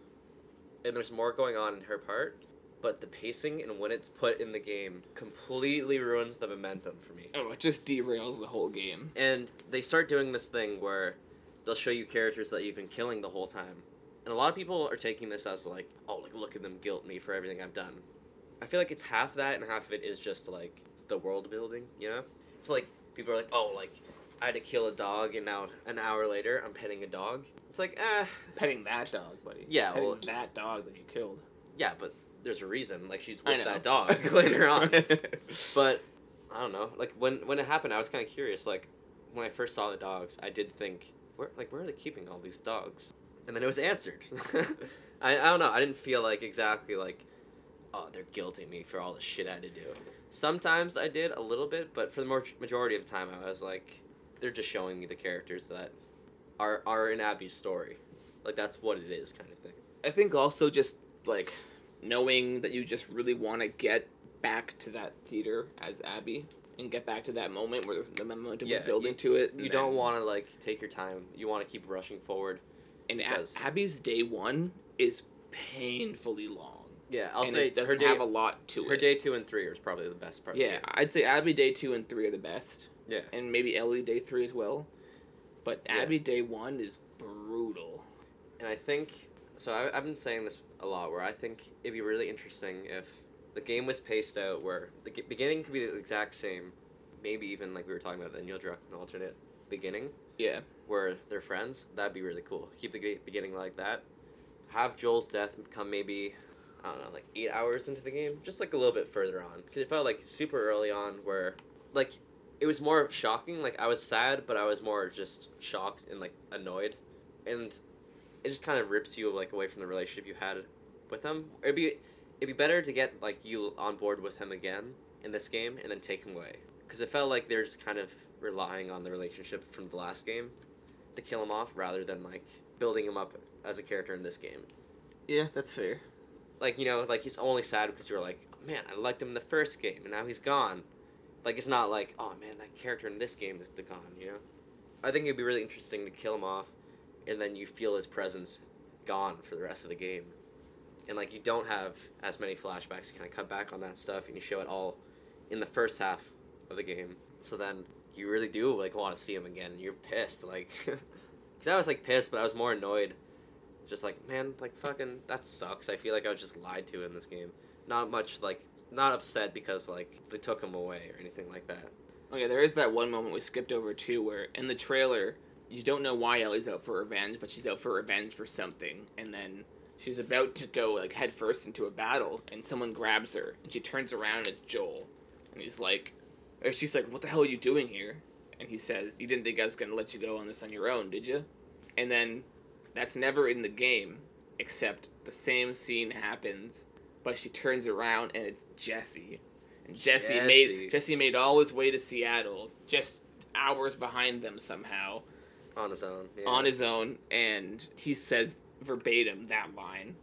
[SPEAKER 1] and there's more going on in her part. But the pacing and when it's put in the game completely ruins the momentum for me.
[SPEAKER 2] Oh, it just derails the whole game.
[SPEAKER 1] And they start doing this thing where they'll show you characters that you've been killing the whole time. And a lot of people are taking this as like, oh, like look at them guilt me for everything I've done. I feel like it's half that and half of it is just like the world building, you know? It's like people are like, oh, like I had to kill a dog and now an hour later I'm petting a dog. It's like, eh,
[SPEAKER 2] Petting that dog, buddy.
[SPEAKER 1] Yeah,
[SPEAKER 2] Petting
[SPEAKER 1] well-
[SPEAKER 2] that dog that you killed.
[SPEAKER 1] yeah, but there's a reason. Like she's with that dog later on. But I don't know. Like when when it happened, I was kind of curious. Like when I first saw the dogs, I did think, where like where are they keeping all these dogs? And then it was answered. I I don't know. I didn't feel like exactly like, oh, they're guilting me for all the shit I had to do. Sometimes I did a little bit, but for the more majority of the time, I was like, they're just showing me the characters that are are in Abby's story. Like that's what it is, kind of thing.
[SPEAKER 2] I think also just like knowing that you just really want to get back to that theater as Abby and get back to that moment where the momentum
[SPEAKER 1] Yeah,
[SPEAKER 2] is building
[SPEAKER 1] you-
[SPEAKER 2] to it.
[SPEAKER 1] You don't want to like take your time. You want to keep rushing forward.
[SPEAKER 2] And
[SPEAKER 1] because-
[SPEAKER 2] Abby's day one is painfully long.
[SPEAKER 1] Yeah, I'll
[SPEAKER 2] and
[SPEAKER 1] say
[SPEAKER 2] it doesn't
[SPEAKER 1] her day,
[SPEAKER 2] have a lot to
[SPEAKER 1] her
[SPEAKER 2] it.
[SPEAKER 1] day two and three is probably the best part.
[SPEAKER 2] Yeah. I'd say Abby day two and three are the best,
[SPEAKER 1] yeah.
[SPEAKER 2] and maybe Ellie day three as well. But
[SPEAKER 1] Yeah.
[SPEAKER 2] Abby day one is brutal.
[SPEAKER 1] And I think so. I, I've been saying this a lot. Where I think it'd be really interesting if the game was paced out where the beginning could be the exact same, maybe even like we were talking about the Neil Druckmann alternate beginning
[SPEAKER 2] Yeah,
[SPEAKER 1] where they're friends. That'd be really cool. Keep the beginning like that. Have Joel's death come maybe I don't know, like eight hours into the game, just like a little bit further on, because it felt like super early on where like it was more shocking. Like I was sad, but I was more just shocked and like annoyed, and it just kind of rips you like away from the relationship you had with him. It'd be it'd be better to get like you on board with him again in this game and then take him away, because it felt like they're just kind of relying on the relationship from the last game to kill him off rather than like building him up as a character in this game.
[SPEAKER 2] yeah, that's fair.
[SPEAKER 1] Like you know, like he's only sad because you're like, man, I liked him in the first game and now he's gone. Like it's not like, oh man, that character in this game is gone. You know, I think it'd be really interesting to kill him off, and then you feel his presence gone for the rest of the game, and like you don't have as many flashbacks. You kind of cut back on that stuff and you show it all in the first half of the game. So then you really do like want to see him again. and You're pissed, like, because I was like pissed, but I was more annoyed just like man like fucking that sucks i feel like i was just lied to in this game not much like not upset because like they took him away or anything like that
[SPEAKER 2] Okay, there is that one moment we skipped over too, where in the trailer you don't know why Ellie's out for revenge, but she's out for revenge for something, and then she's about to go like headfirst into a battle, and someone grabs her, and she turns around, and it's Joel, and he's like, or she's like, "What the hell are you doing here?" And he says, "You didn't think I was gonna let you go on this on your own, did you?" And then that's never in the game, except the same scene happens, but she turns around and it's Jesse. And Jesse,
[SPEAKER 1] Jesse.
[SPEAKER 2] made Jesse made all his way to Seattle, just hours behind them somehow,
[SPEAKER 1] on his own yeah.
[SPEAKER 2] on his own, and he says verbatim that line.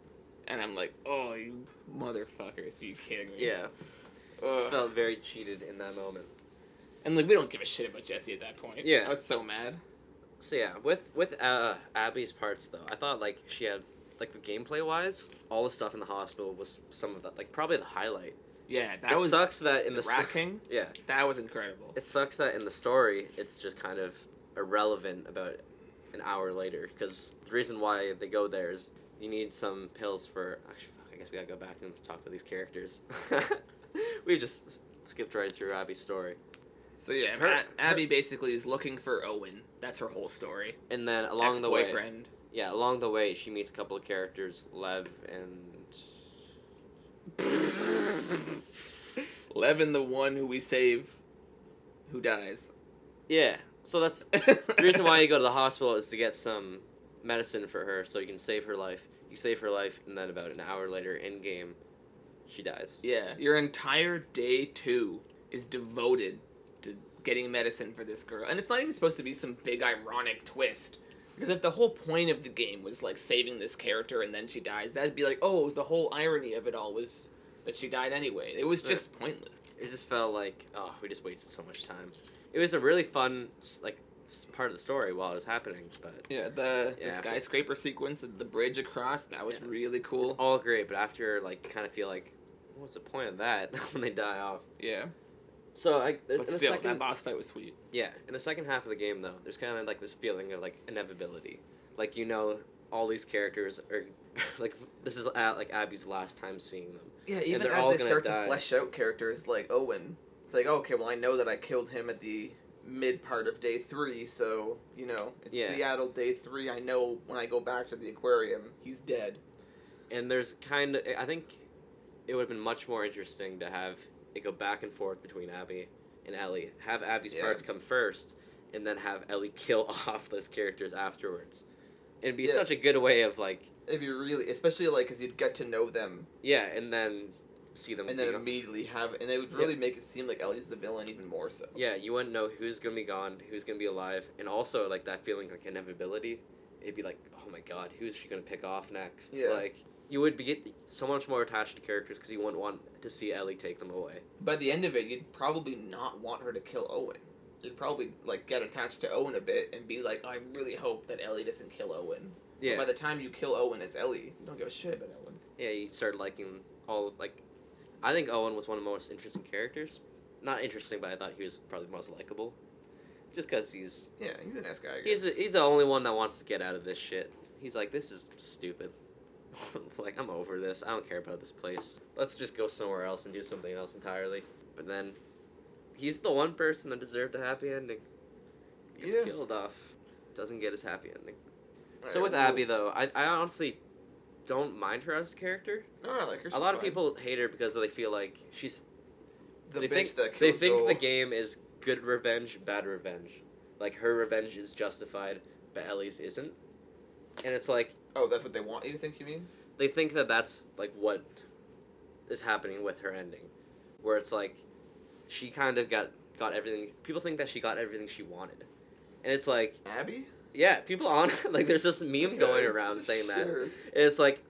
[SPEAKER 2] And I'm like, oh, you motherfuckers, are you kidding me?
[SPEAKER 1] yeah
[SPEAKER 2] Ugh.
[SPEAKER 1] felt very cheated in that moment
[SPEAKER 2] And like, we don't give a shit about Jesse at that point.
[SPEAKER 1] Yeah.
[SPEAKER 2] I was so mad.
[SPEAKER 1] so yeah with with uh abby's parts though i thought like she had like the gameplay wise all the stuff in the hospital was some of that like probably the highlight
[SPEAKER 2] Yeah, that
[SPEAKER 1] it
[SPEAKER 2] was
[SPEAKER 1] sucks that in
[SPEAKER 2] the
[SPEAKER 1] the,
[SPEAKER 2] King.
[SPEAKER 1] yeah
[SPEAKER 2] That was incredible.
[SPEAKER 1] it sucks that in the story it's just kind of irrelevant about an hour later because the reason why they go there is you need some pills for actually fuck, i guess we gotta go back and talk about these characters we just skipped right through abby's story
[SPEAKER 2] So yeah,
[SPEAKER 1] Her-
[SPEAKER 2] Abby basically is looking for Owen. That's her whole story.
[SPEAKER 1] and then along the way
[SPEAKER 2] Ex-boyfriend.
[SPEAKER 1] Yeah along the way she meets a couple of characters lev and
[SPEAKER 2] Levin, the one who we save, who dies.
[SPEAKER 1] yeah so that's the reason why you go to the hospital is to get some medicine for her so you can save her life you save her life, and then about an hour later, in game, she dies.
[SPEAKER 4] Yeah, your entire day two is devoted to getting medicine for this girl, and it's not even supposed to be some big ironic twist. Because if the whole point of the game was like saving this character and then she dies, that'd be like, oh, it was the whole irony of it all was that she died anyway. It was
[SPEAKER 1] Yeah.
[SPEAKER 4] just pointless.
[SPEAKER 1] It just felt like oh, we just wasted so much time. It was a really fun like part of the story while it was happening, but
[SPEAKER 4] Yeah, the,
[SPEAKER 1] Yeah,
[SPEAKER 4] the
[SPEAKER 1] after-
[SPEAKER 4] skyscraper sequence, the, the bridge across, that was
[SPEAKER 1] Yeah.
[SPEAKER 4] really
[SPEAKER 1] it's
[SPEAKER 4] cool.
[SPEAKER 1] all great. But after like, kind of feel like, what's the point of that when they die off?
[SPEAKER 4] Yeah,
[SPEAKER 1] So I there's
[SPEAKER 4] but
[SPEAKER 1] in the
[SPEAKER 4] still,
[SPEAKER 1] second,
[SPEAKER 4] that boss fight was sweet.
[SPEAKER 1] yeah, in the second half of the game though, there's kind of like this feeling of like inevitability. Like you know, all these characters are like this is at like Abby's last time seeing them.
[SPEAKER 2] Yeah, even as they start
[SPEAKER 1] die.
[SPEAKER 2] to flesh out characters like Owen, it's like okay, well I know that I killed him at the mid part of day three, so you know it's
[SPEAKER 1] Yeah.
[SPEAKER 2] Seattle day three. I know when I go back to the aquarium, he's dead.
[SPEAKER 1] and there's kind of I think it would have been much more interesting to have it go back and forth between Abby and Ellie. Have Abby's
[SPEAKER 2] Yeah.
[SPEAKER 1] parts come first, and then have Ellie kill off those characters afterwards. It'd be
[SPEAKER 2] Yeah.
[SPEAKER 1] such a good way of like
[SPEAKER 2] It'd be really, especially like because you'd get to know them
[SPEAKER 1] yeah, and then see them.
[SPEAKER 2] and then immediately have, and it would really make it seem like Ellie's the villain even more so.
[SPEAKER 1] yeah, you wouldn't know who's gonna be gone, who's gonna be alive, and also like that feeling like inevitability. It'd be like, oh my god, who's she gonna pick off next?
[SPEAKER 2] Yeah.
[SPEAKER 1] Like you would be get so much more attached to characters because you wouldn't want to see Ellie take them away.
[SPEAKER 2] By the end of it, you'd probably not want her to kill Owen. You'd probably like get attached to Owen a bit and be like, I really hope that Ellie doesn't kill Owen. But
[SPEAKER 1] Yeah.
[SPEAKER 2] by the time you kill Owen as Ellie, you don't give a shit about Owen.
[SPEAKER 1] yeah, you start liking all like. I think Owen was one of the most interesting characters. Not interesting, but I thought he was probably the most likable. Just because he's
[SPEAKER 2] Yeah, he's a nice guy. I
[SPEAKER 1] he's the, he's the only one that wants to get out of this shit. He's like, this is stupid. like I'm over this. I don't care about this place. Let's just go somewhere else and do something else entirely. But then, he's the one person that deserved a happy ending. Gets
[SPEAKER 2] Yeah.
[SPEAKER 1] killed off. Doesn't get his happy ending. So
[SPEAKER 2] Alright,
[SPEAKER 1] with
[SPEAKER 2] well,
[SPEAKER 1] Abby though, I I honestly don't mind her as a character.
[SPEAKER 2] No, I like her.
[SPEAKER 1] a
[SPEAKER 2] she's
[SPEAKER 1] lot of people hate her because they feel like she's
[SPEAKER 2] The
[SPEAKER 1] they think they think
[SPEAKER 2] Joel.
[SPEAKER 1] the game is good revenge, bad revenge. Like her revenge is justified, but Ellie's isn't. And it's like
[SPEAKER 2] Oh, that's what they want you to think. You mean?
[SPEAKER 1] they think that that's like what is happening with her ending, where it's like she kind of got got everything. People think that she got everything she wanted, and it's like
[SPEAKER 2] Abby?
[SPEAKER 1] yeah, people on like there's this meme
[SPEAKER 2] Okay,
[SPEAKER 1] going around saying that, and it's like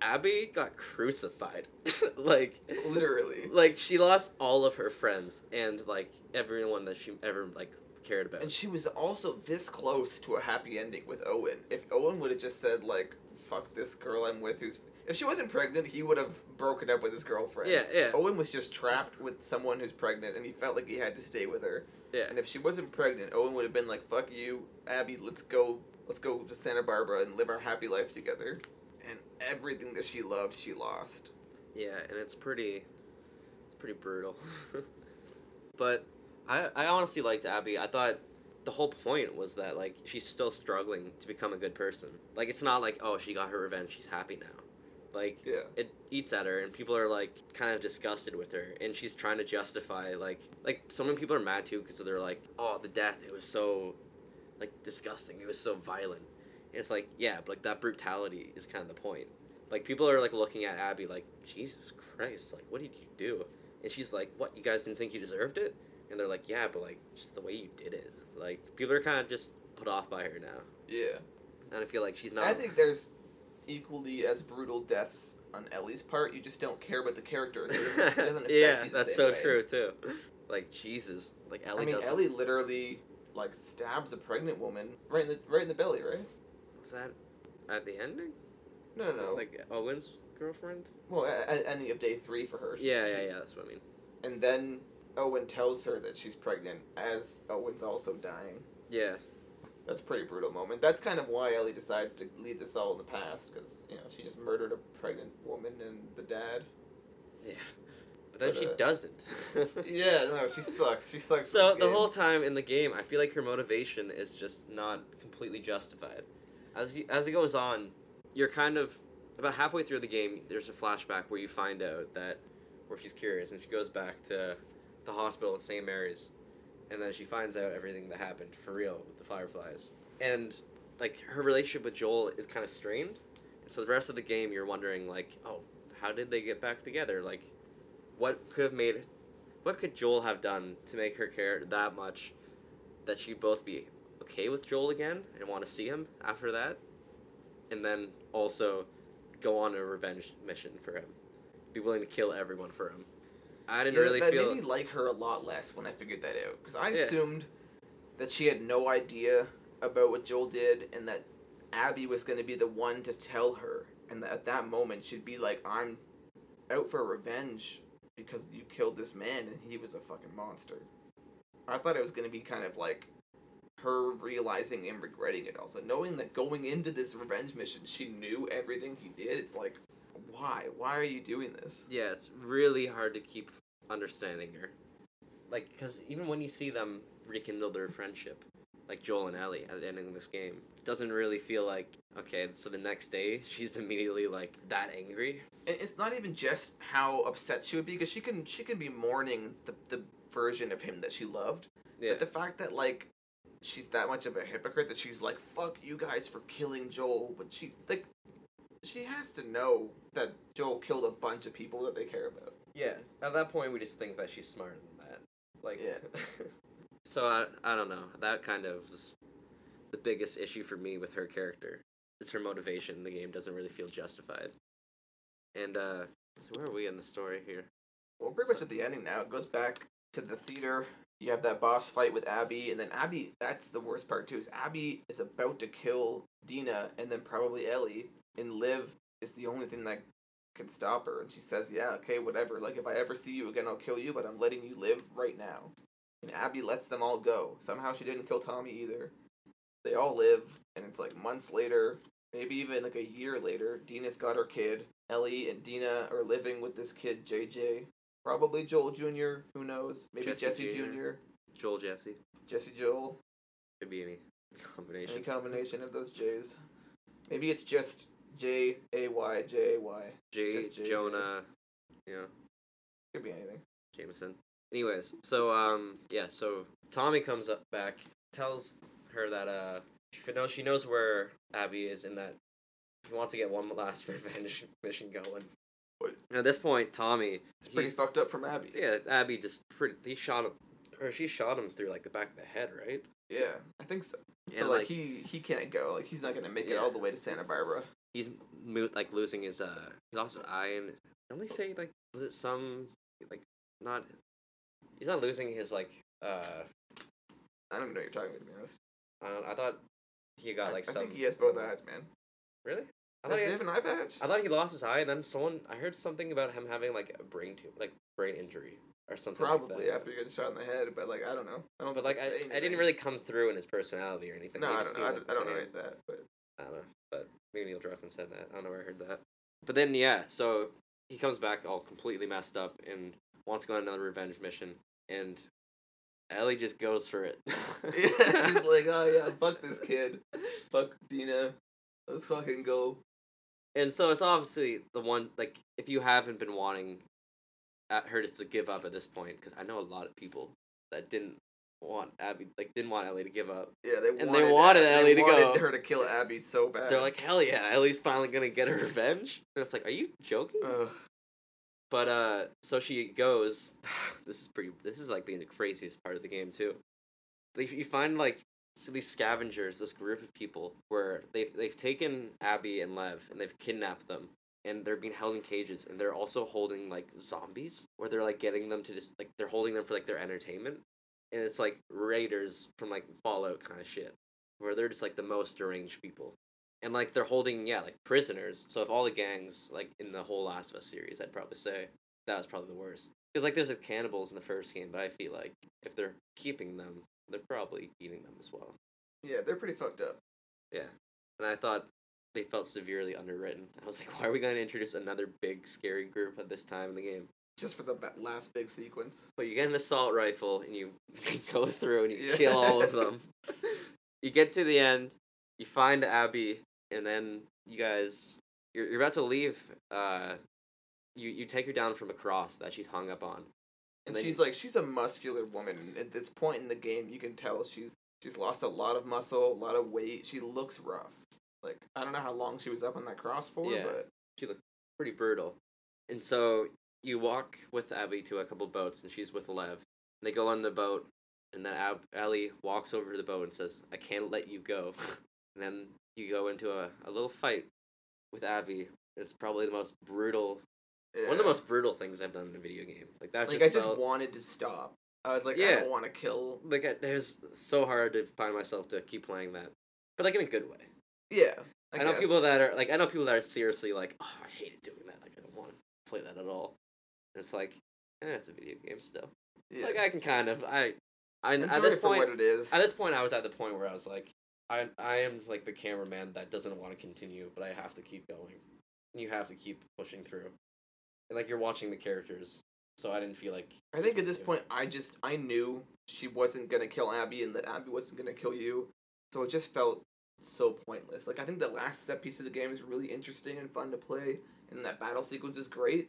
[SPEAKER 1] Abby got crucified, like
[SPEAKER 2] Literally.
[SPEAKER 1] like she lost all of her friends and like everyone that she ever like cared about.
[SPEAKER 2] And she was also this close to a happy ending with Owen. If Owen would have just said like, "Fuck this girl I'm with," who's if she wasn't pregnant, he would have broken up with his girlfriend.
[SPEAKER 1] yeah, yeah,
[SPEAKER 2] Owen was just trapped with someone who's pregnant, and he felt like he had to stay with her.
[SPEAKER 1] yeah.
[SPEAKER 2] And if she wasn't pregnant, Owen would have been like, "Fuck you, Abby. Let's go. Let's go to Santa Barbara and live our happy life together." And everything that she loved, she lost.
[SPEAKER 1] Yeah, and it's pretty, it's pretty brutal. but I, I honestly liked Abby. I thought the whole point was that like she's still struggling to become a good person. Like it's not like oh she got her revenge, she's happy now. Like
[SPEAKER 2] Yeah.
[SPEAKER 1] it eats at her, and people are like kind of disgusted with her, and she's trying to justify like like so many people are mad too because they're like oh the death it was so like disgusting, it was so violent. And it's like yeah, but like that brutality is kind of the point. Like people are like looking at Abby like Jesus Christ, like what did you do? And she's like, what? You guys didn't think you deserved it? And they're like, yeah, but like just the way you did it. Like people are kind of just put off by her now,
[SPEAKER 2] Yeah.
[SPEAKER 1] and I feel like she's not.
[SPEAKER 2] I think there's equally as brutal deaths on Ellie's part. You just don't care about the characters. It doesn't, it doesn't affect
[SPEAKER 1] yeah, that's so
[SPEAKER 2] way.
[SPEAKER 1] true too. Like Jesus, like Ellie
[SPEAKER 2] I mean,
[SPEAKER 1] doesn't.
[SPEAKER 2] Ellie literally like stabs a pregnant woman right in the right in the belly, right?
[SPEAKER 1] Was that at the ending?
[SPEAKER 2] No, no.
[SPEAKER 1] Like Owen's girlfriend?
[SPEAKER 2] well, at, at any of day three for her.
[SPEAKER 1] Yeah, yeah, yeah. That's what I mean.
[SPEAKER 2] And then Owen tells her that she's pregnant as Owen's also dying.
[SPEAKER 1] Yeah,
[SPEAKER 2] That's a pretty brutal moment. That's kind of why Ellie decides to leave this all in the past because you know she just murdered a pregnant woman and the dad.
[SPEAKER 1] yeah. But then
[SPEAKER 2] But,
[SPEAKER 1] she
[SPEAKER 2] uh,
[SPEAKER 1] doesn't.
[SPEAKER 2] Yeah, no, she sucks. She sucks.
[SPEAKER 1] So the
[SPEAKER 2] game.
[SPEAKER 1] whole time in the game, I feel like her motivation is just not completely justified. As you, as it goes on, you're kind of about halfway through the game. There's a flashback where you find out that where she's curious and she goes back to the hospital at St. Mary's, and then she finds out everything that happened for real with the Fireflies. And like her relationship with Joel is kind of strained, and So the rest of the game, you're wondering like, oh, how did they get back together? Like, what could have made, what could Joel have done to make her care that much, that she'd both be okay with Joel again and want to see him after that, and then also go on a revenge mission for him, be willing to kill everyone for him. I didn't really
[SPEAKER 2] that
[SPEAKER 1] feel.
[SPEAKER 2] made me like her a lot less when I figured that out because I
[SPEAKER 1] Yeah.
[SPEAKER 2] assumed that she had no idea about what Joel did and that Abby was going to be the one to tell her, and that at that moment she'd be like, "I'm out for revenge because you killed this man and he was a fucking monster." I thought it was going to be kind of like her realizing and regretting it also knowing that going into this revenge mission she knew everything he did it's like why why are you doing this
[SPEAKER 1] Yeah, it's really hard to keep understanding her. Like, because even when you see them rekindle their friendship, like Joel and Ellie at the end of this game, it doesn't really feel like, okay, so the next day she's immediately, like, that angry.
[SPEAKER 2] and it's not even just how upset she would be because she can she can be mourning the, the version of him that she loved
[SPEAKER 1] Yeah.
[SPEAKER 2] but the fact that like she's that much of a hypocrite that she's like fuck you guys for killing joel but she like she has to know that joel killed a bunch of people that they care about
[SPEAKER 1] yeah, at that point, we just think that she's smarter than that. Like,
[SPEAKER 2] Yeah.
[SPEAKER 1] so I, I don't know. That kind of was the biggest issue for me with her character. It's her motivation. The game doesn't really feel justified. And, uh, so where are we in the story here?
[SPEAKER 2] well pretty much at the ending now it goes back to the theater you have that boss fight with abby and then abby that's the worst part too is abby is about to kill dina and then probably ellie and Lev is the only thing that can stop her. And she says yeah okay whatever. Like if i ever see you again i'll kill you but i'm letting you live right now. And abby lets them all go. Somehow she didn't kill tommy either. They all live and it's like months later maybe even like a year later dina's got her kid. Ellie and dina are living with this kid jj probably joel jr who knows? Maybe
[SPEAKER 1] Jesse
[SPEAKER 2] jesse,
[SPEAKER 1] Jr..
[SPEAKER 2] jr.
[SPEAKER 1] Joel Jesse.
[SPEAKER 2] jesse joel.
[SPEAKER 1] Could be any combination.
[SPEAKER 2] any combination of those j's. Maybe it's just j a y j a y
[SPEAKER 1] J.
[SPEAKER 2] just JJ.
[SPEAKER 1] Jonah. You know,
[SPEAKER 2] could be anything
[SPEAKER 1] Jameson. Anyways, so um, yeah, so Tommy comes up back, tells her that uh, she knows she knows where Abby is, and that he wants to get one last revenge mission going.
[SPEAKER 2] What?
[SPEAKER 1] And at this point, Tommy,
[SPEAKER 2] it's pretty fucked up from abby
[SPEAKER 1] yeah, Abby just pretty, he shot him, or she shot him through like the back of the head, right?
[SPEAKER 2] yeah i think so so
[SPEAKER 1] And,
[SPEAKER 2] like,
[SPEAKER 1] like-
[SPEAKER 2] he he can't go like he's not gonna make it all the way to santa barbara
[SPEAKER 1] He's mo- like losing his uh, he lost his eye, and don't they say like was it some like not? He's not losing his like uh.
[SPEAKER 2] i don't know what you're talking about to be honest
[SPEAKER 1] I, don't, I thought he got like
[SPEAKER 2] I,
[SPEAKER 1] some.
[SPEAKER 2] I think he has both eyes man
[SPEAKER 1] Really? I
[SPEAKER 2] does
[SPEAKER 1] thought,
[SPEAKER 2] he
[SPEAKER 1] he,
[SPEAKER 2] have an eye patch
[SPEAKER 1] I thought he lost his eye, and then someone I heard something about him having like a brain tumor, like brain injury or something.
[SPEAKER 2] Probably
[SPEAKER 1] like that.
[SPEAKER 2] after you get shot in the head, but like I don't know. I don't.
[SPEAKER 1] But like I, I didn't really come through in his personality or anything.
[SPEAKER 2] No,
[SPEAKER 1] He
[SPEAKER 2] I don't know. I, don't- I don't know
[SPEAKER 1] the
[SPEAKER 2] any
[SPEAKER 1] same.
[SPEAKER 2] of that, but
[SPEAKER 1] I don't know, but maybe Neil Druckmann said that. I don't know where I heard that. But then yeah, so he comes back all completely messed up and wants to go on another revenge mission, and Ellie just goes for it.
[SPEAKER 2] yeah, she's like, oh yeah, fuck this kid, fuck Dina, let's fucking go.
[SPEAKER 1] And so it's obviously the one like if you haven't been wanting at her just to give up at this point, because I know a lot of people that didn't want Abby like didn't want Ellie to give up.
[SPEAKER 2] Yeah, they
[SPEAKER 1] And
[SPEAKER 2] wanted,
[SPEAKER 1] they wanted Ellie
[SPEAKER 2] they
[SPEAKER 1] to
[SPEAKER 2] wanted
[SPEAKER 1] go.
[SPEAKER 2] her to kill Abby so bad.
[SPEAKER 1] They're like, hell yeah, Ellie's finally gonna get her revenge. And it's like, are you joking?
[SPEAKER 2] Ugh.
[SPEAKER 1] But uh, so she goes. This is pretty. This is like the craziest part of the game too. They, you find like these scavengers, this group of people, where they've they've taken Abby and Lev and they've kidnapped them, and they're being held in cages, and they're also holding like zombies, where they're like getting them to just like they're holding them for like their entertainment, and it's like raiders from like Fallout kind of shit, where they're just like the most deranged people. And like they're holding yeah like prisoners. So if all the gangs like in the whole Last of Us series, I'd probably say that was probably the worst. Because like there's like cannibals in the first game, but I feel like if they're keeping them, they're probably eating them as well.
[SPEAKER 2] Yeah, they're pretty fucked up.
[SPEAKER 1] Yeah, and I thought they felt severely underwritten. I was like, why are we going to introduce another big scary group at this time in the game?
[SPEAKER 2] Just for the last big sequence.
[SPEAKER 1] But you get an assault rifle and you go through and you
[SPEAKER 2] Yeah.
[SPEAKER 1] kill all of them. you get to the end, you find Abby, and then you guys you're, you're about to leave. Uh, you you take her down from a cross that she's hung up on.
[SPEAKER 2] And
[SPEAKER 1] then
[SPEAKER 2] she's
[SPEAKER 1] you-
[SPEAKER 2] like, she's a muscular woman. At this point in the game, you can tell she's she's lost a lot of muscle, a lot of weight. She looks rough. Like I don't know how long she was up on that cross for,
[SPEAKER 1] Yeah.
[SPEAKER 2] but
[SPEAKER 1] She looked pretty brutal. And so you walk with Abby to a couple boats, and she's with Lev. And they go on the boat, and then Ab- Ellie walks over to the boat and says, "I can't let you go." and then you go into a, a little fight with Abby. It's probably the most brutal, one of the most brutal things I've done in a video game. Like that
[SPEAKER 2] like
[SPEAKER 1] just
[SPEAKER 2] I just
[SPEAKER 1] felt,
[SPEAKER 2] wanted to stop. I was like,
[SPEAKER 1] yeah.
[SPEAKER 2] I don't want to kill.
[SPEAKER 1] like it was so hard to find myself to keep playing that, but like in a good way.
[SPEAKER 2] Yeah, I,
[SPEAKER 1] I, know
[SPEAKER 2] guess.
[SPEAKER 1] people that are like I know people that are seriously like, oh, I hated doing that. Like I don't want to play that at all. And it's like, eh, it's a video game still.
[SPEAKER 2] Yeah.
[SPEAKER 1] Like I can kind of I, I
[SPEAKER 2] Enjoy
[SPEAKER 1] at this point
[SPEAKER 2] what it is.
[SPEAKER 1] at this point I was at the point where I was like, I I am like the cameraman that doesn't want to continue, but I have to keep going. And you have to keep pushing through. And like you're watching the characters, so I didn't feel like
[SPEAKER 2] I think at this point, I just I knew she wasn't gonna kill Abby and that Abby wasn't gonna kill you, so it just felt so pointless. Like I think the last step piece of the game is really interesting and fun to play, and that battle sequence is great.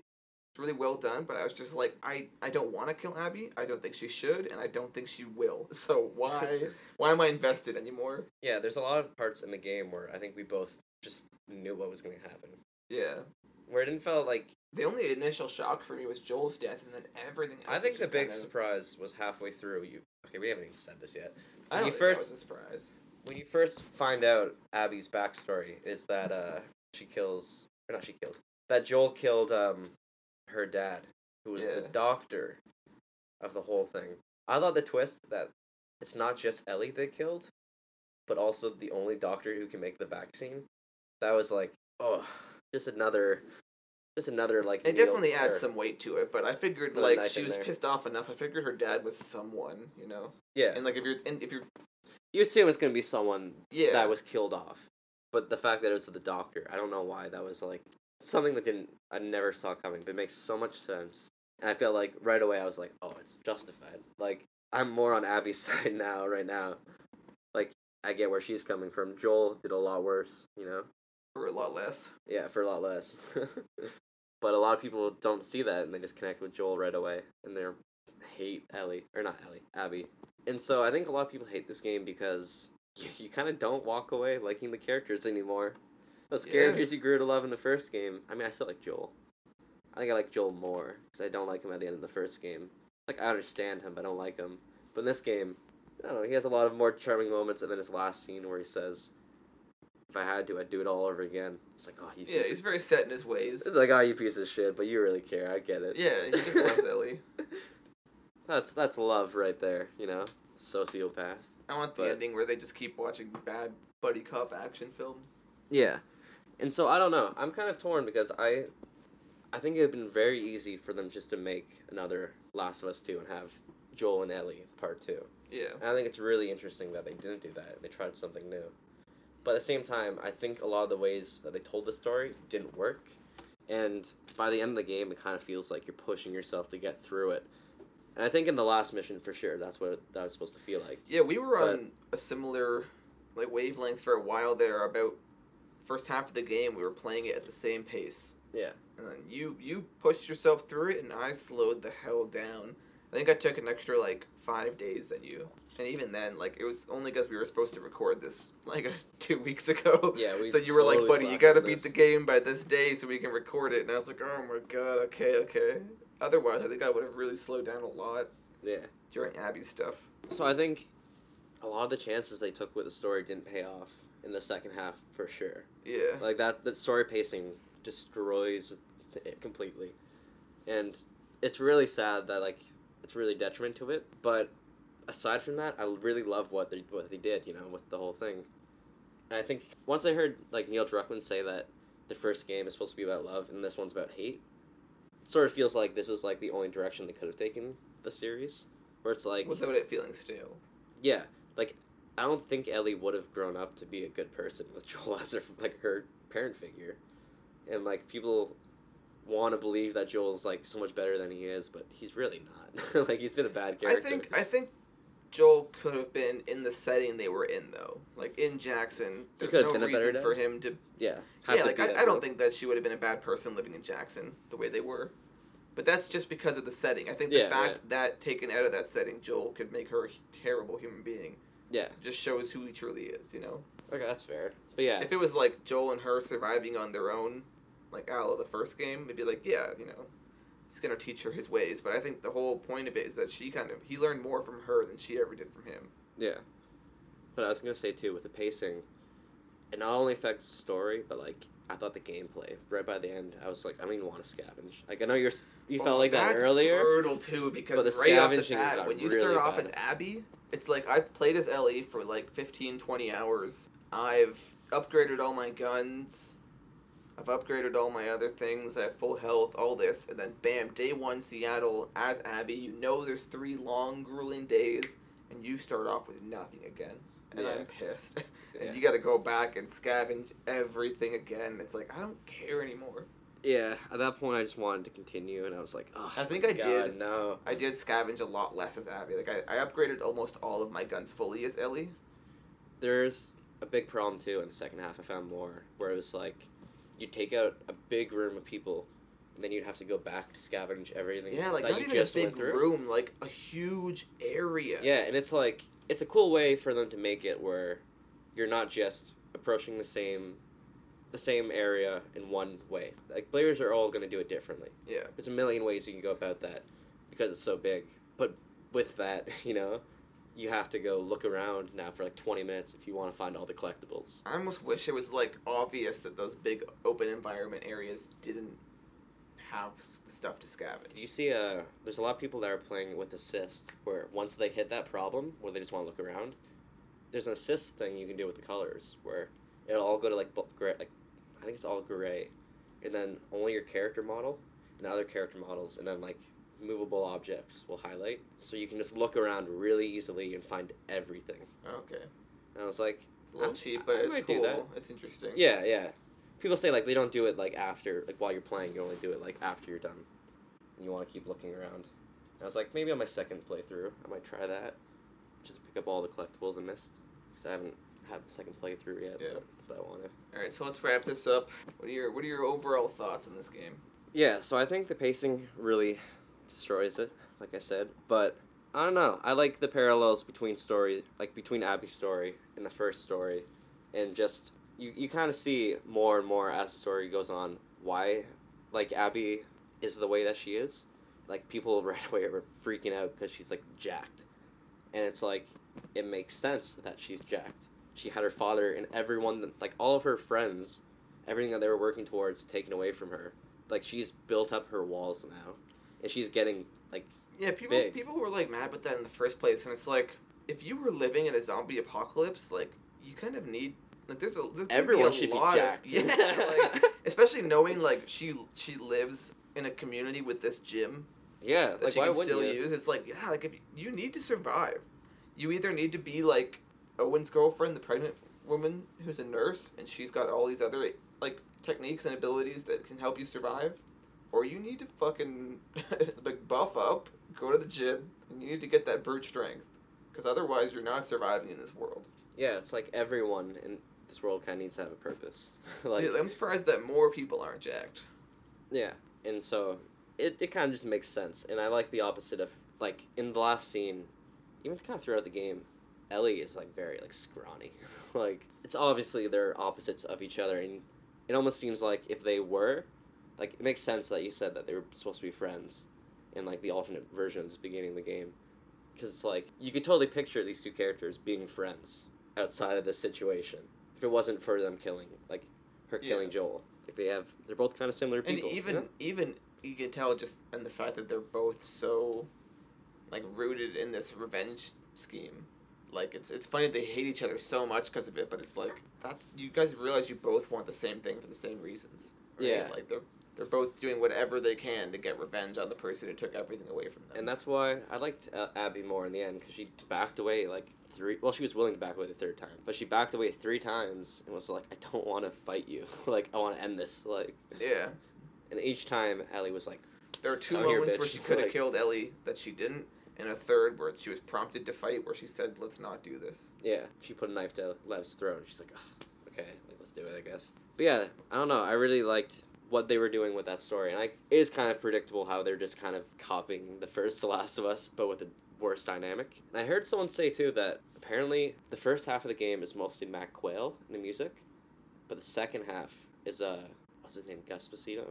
[SPEAKER 2] Really well done, but I was just like, I I don't want to kill Abby. I don't think she should, and I don't think she will. So why why am I invested anymore?
[SPEAKER 1] yeah, there's a lot of parts in the game where I think we both just knew what was going to happen.
[SPEAKER 2] Yeah.
[SPEAKER 1] Where it didn't feel like
[SPEAKER 2] The only initial shock for me was Joel's death, and then everything. Else
[SPEAKER 1] I think the big
[SPEAKER 2] kind of-
[SPEAKER 1] surprise was halfway through. You okay? We haven't even said this yet.
[SPEAKER 2] I don't
[SPEAKER 1] you
[SPEAKER 2] think
[SPEAKER 1] first-
[SPEAKER 2] that was a surprise.
[SPEAKER 1] When you first find out Abby's backstory is that uh she kills or not she killed that Joel killed um her dad who was the doctor of the whole thing. I thought the twist that it's not just Ellie they killed, but also the only doctor who can make the vaccine. That was like oh just another just another like
[SPEAKER 2] It definitely adds
[SPEAKER 1] or-
[SPEAKER 2] some weight to it, but I figured like she was
[SPEAKER 1] there.
[SPEAKER 2] pissed off enough. I figured her dad was someone, you know.
[SPEAKER 1] yeah
[SPEAKER 2] And like if you're and if you're
[SPEAKER 1] you assume it's gonna be someone
[SPEAKER 2] yeah
[SPEAKER 1] that was killed off. But the fact that it was the doctor, I don't know why that was like something that didn't I never saw coming, but it makes so much sense. And I feel like right away I was like, oh, it's justified. Like I'm more on Abby's side now, right now. Like I get where she's coming from. Joel did a lot worse, you know.
[SPEAKER 2] for a lot less.
[SPEAKER 1] Yeah, for a lot less. but a lot of people don't see that and they just connect with Joel right away and they hate Ellie or not Ellie, Abby. And so I think a lot of people hate this game because you, you kind of don't walk away liking the characters anymore. Those
[SPEAKER 2] Yeah.
[SPEAKER 1] characters you grew to love in the first game. I mean, I still like Joel. I think I like Joel more because I don't like him at the end of the first game. Like I understand him, but I don't like him. But in this game, I don't know. He has a lot of more charming moments, and then his last scene where he says, "If I had to, I'd do it all over again." It's like, oh, you
[SPEAKER 2] Yeah, he's
[SPEAKER 1] of
[SPEAKER 2] very set in his ways.
[SPEAKER 1] it's like, oh, you piece of shit, but you really care. I get it.
[SPEAKER 2] Yeah, he just loves Ellie.
[SPEAKER 1] That's that's love right there, you know. Sociopath.
[SPEAKER 2] I want the
[SPEAKER 1] But-
[SPEAKER 2] ending where they just keep watching bad buddy cop action films.
[SPEAKER 1] Yeah, and so I don't know. I'm kind of torn because I, I think it would have been very easy for them just to make another Last of Us two and have Joel and Ellie part two.
[SPEAKER 2] Yeah.
[SPEAKER 1] And I think it's really interesting that they didn't do that. They tried something new. But at the same time, I think a lot of the ways that they told the story didn't work. And by the end of the game, it kind of feels like you're pushing yourself to get through it. And I think in the last mission, for sure, that's what that was supposed to feel like.
[SPEAKER 2] Yeah, we were
[SPEAKER 1] But-
[SPEAKER 2] on a similar like wavelength for a while there. About first half of the game, we were playing it at the same pace,
[SPEAKER 1] Yeah.
[SPEAKER 2] and then you you pushed yourself through it, and I slowed the hell down. I think I took an extra like five days than you, and even then, like it was only because we were supposed to record this like two weeks ago.
[SPEAKER 1] Yeah, we
[SPEAKER 2] so you were like, buddy, you gotta beat
[SPEAKER 1] this."
[SPEAKER 2] the game by this day so we can record it. And I was like, oh my god, okay, okay. Otherwise, I think I would have really slowed down a lot
[SPEAKER 1] Yeah.
[SPEAKER 2] during Abby's stuff.
[SPEAKER 1] So I think a lot of the chances they took with the story didn't pay off in the second half for sure.
[SPEAKER 2] Yeah.
[SPEAKER 1] Like that, the story pacing destroys it completely, and it's really sad that like it's really detriment to it. But aside from that, I really love what they what they did. You know, with the whole thing. And I think once I heard like Neil Druckmann say that the first game is supposed to be about love and this one's about hate, it sort of feels like this is like the only direction they could have taken the series, where it's like
[SPEAKER 2] Without it feeling stale.
[SPEAKER 1] yeah, like I don't think Ellie would have grown up to be a good person with Joel as her like her parent figure, and like people want to believe that Joel's like so much better than he is, but he's really not. like he's been a bad character.
[SPEAKER 2] I think I think Joel could have been in the setting they were in though. Like in Jackson, there's
[SPEAKER 1] could have
[SPEAKER 2] no
[SPEAKER 1] been a better
[SPEAKER 2] reason for him to.
[SPEAKER 1] yeah,
[SPEAKER 2] Yeah, like I, I don't think that she would have been a bad person living in Jackson the way they were. But that's just because of the setting. I think the
[SPEAKER 1] Yeah,
[SPEAKER 2] fact that taken out of that setting, Joel could make her a terrible human being.
[SPEAKER 1] Yeah.
[SPEAKER 2] just shows who he truly is. You know,
[SPEAKER 1] Okay, that's fair. But yeah,
[SPEAKER 2] if it was like Joel and her surviving on their own, like Al the first game, it'd be like, yeah, you know, he's gonna teach her his ways. But I think the whole point of it is that she kind of he learned more from her than she ever did from him.
[SPEAKER 1] yeah. But I was gonna say too with the pacing, it not only affects the story, but like I thought the gameplay right by the end, I was like, I don't even want to scavenge. Like I know you're you felt
[SPEAKER 2] Oh,
[SPEAKER 1] like that
[SPEAKER 2] that's
[SPEAKER 1] earlier.
[SPEAKER 2] Brutal too, because
[SPEAKER 1] the
[SPEAKER 2] right off the bat, when you
[SPEAKER 1] really
[SPEAKER 2] start off
[SPEAKER 1] bad.
[SPEAKER 2] as Abby, it's like I've played as Ellie for like 15, 20 hours. I've upgraded all my guns. I've upgraded all my other things. I have full health, all this, and then bam, day one, Seattle as Abby. You know there's three long, grueling days, and you start off with nothing again, and
[SPEAKER 1] Yeah.
[SPEAKER 2] I'm pissed.
[SPEAKER 1] Yeah.
[SPEAKER 2] and you got to go back and scavenge everything again. It's like I don't care anymore.
[SPEAKER 1] Yeah, at that point I just wanted to continue, and I was like, oh,
[SPEAKER 2] I think I
[SPEAKER 1] God,
[SPEAKER 2] did.
[SPEAKER 1] No,
[SPEAKER 2] I did scavenge a lot less as Abby. Like I, I upgraded almost all of my guns fully as Ellie.
[SPEAKER 1] there's a big problem too in the second half. I found more where it was like you take out a big room of people, and then you'd have to go back to scavenge everything.
[SPEAKER 2] Yeah, like not even a big room, like a huge area.
[SPEAKER 1] Yeah, and it's like it's a cool way for them to make it where you're not just approaching the same the same area in one way. Like players are all going to do it differently.
[SPEAKER 2] Yeah.
[SPEAKER 1] There's a million ways you can go about that because it's so big. But with that, you know, you have to go look around now for like 20 minutes if you want to find all the collectibles.
[SPEAKER 2] I almost wish it was like obvious that those big open environment areas didn't have s- stuff to scavenge.
[SPEAKER 1] Did you see uh there's a lot of people that are playing with assist where once they hit that problem where they just want to look around, there's an assist thing you can do with the colors where it'll all go to like gray like I think it's all gray. And then only your character model and other character models and then like movable objects will highlight so you can just look around really easily and find everything.
[SPEAKER 2] Okay.
[SPEAKER 1] And I was like,
[SPEAKER 2] It's a little
[SPEAKER 1] I'm-
[SPEAKER 2] cheap,
[SPEAKER 1] I
[SPEAKER 2] but it's
[SPEAKER 1] might do
[SPEAKER 2] cool.
[SPEAKER 1] that.
[SPEAKER 2] It's interesting.
[SPEAKER 1] yeah, yeah. People say like they don't do it like after like while you're playing, you only do it like after you're done. And you want to keep looking around. And I was like, maybe on my second playthrough, I might try that. Just pick up all the collectibles I missed. Because I haven't had the second playthrough yet.
[SPEAKER 2] Yeah.
[SPEAKER 1] But, but I want to.
[SPEAKER 2] All right, so let's wrap this up. What are your What are your overall thoughts on this game?
[SPEAKER 1] Yeah, so I think the pacing really destroys it, like I said. But I don't know. I like the parallels between story, like between Abby's story and the first story, and just you, you kind of see more and more as the story goes on why, like Abby is the way that she is. Like people right away are freaking out because she's like jacked, and it's like it makes sense that she's jacked. She had her father and everyone, like all of her friends, everything that they were working towards taken away from her like she's built up her walls now and she's getting like
[SPEAKER 2] Yeah, people
[SPEAKER 1] Big.
[SPEAKER 2] people were like mad about that in the first place, and it's like if you were living in a zombie apocalypse, like you kind of need like there's a there's
[SPEAKER 1] Everyone
[SPEAKER 2] be a
[SPEAKER 1] should be
[SPEAKER 2] lot
[SPEAKER 1] jacked.
[SPEAKER 2] Of, yeah, like, especially knowing like she she lives in a community with this gym
[SPEAKER 1] yeah
[SPEAKER 2] that
[SPEAKER 1] like
[SPEAKER 2] she
[SPEAKER 1] why
[SPEAKER 2] can
[SPEAKER 1] wouldn't
[SPEAKER 2] still
[SPEAKER 1] you
[SPEAKER 2] use. It's like yeah, like if you, you need to survive, you either need to be like Owen's girlfriend, the pregnant woman who's a nurse, and she's got all these other like techniques and abilities that can help you survive, or you need to fucking like buff up, go to the gym, and you need to get that brute strength, because otherwise you're not surviving in this world.
[SPEAKER 1] yeah it's like everyone in this world kind of needs to have a purpose. Like
[SPEAKER 2] Yeah, I'm surprised that more people aren't jacked.
[SPEAKER 1] yeah and so it, it kind of just makes sense and i like the opposite of like in the last scene even kind of throughout the game ellie is like very like scrawny. Like it's obviously they're opposites of each other and it almost seems like if they were like it makes sense that you said that they were supposed to be friends in like the alternate versions beginning of the game because it's like you could totally picture these two characters being friends outside of this situation if it wasn't for them killing like her
[SPEAKER 2] Yeah.
[SPEAKER 1] killing joel like they have they're both kind of similar
[SPEAKER 2] And
[SPEAKER 1] people you
[SPEAKER 2] even
[SPEAKER 1] know?
[SPEAKER 2] even you can tell just in the fact that they're both so like rooted in this revenge scheme. Like it's it's funny they hate each other so much because of it, but it's like that's you guys realize you both want the same thing for the same reasons. right?
[SPEAKER 1] Yeah.
[SPEAKER 2] Like they're they're both doing whatever they can to get revenge on the person who took everything away from them.
[SPEAKER 1] and that's why I liked uh, Abby more in the end because she backed away like three. Well, she was willing to back away the third time, but she backed away three times and was like, "I don't want to fight you. like, I want to end this." Like,
[SPEAKER 2] yeah.
[SPEAKER 1] and each time Ellie was like,
[SPEAKER 2] There are two
[SPEAKER 1] Come here,
[SPEAKER 2] moments where she could have
[SPEAKER 1] Like-
[SPEAKER 2] killed Ellie that she didn't, and a third where she was prompted to fight where she said, "Let's not do this."
[SPEAKER 1] "Yeah." She put a knife to Lev's throat. and She's like, "Ugh, "Okay, like let's do it, I guess." But yeah, I don't know. I really liked what they were doing with that story. And I, it is kind of predictable how they're just kind of copying the first The Last of Us, but with a worse dynamic. And I heard someone say too that apparently the first half of the game is mostly Mac Quayle in the music, but the second half is uh what's his name Gus Pasino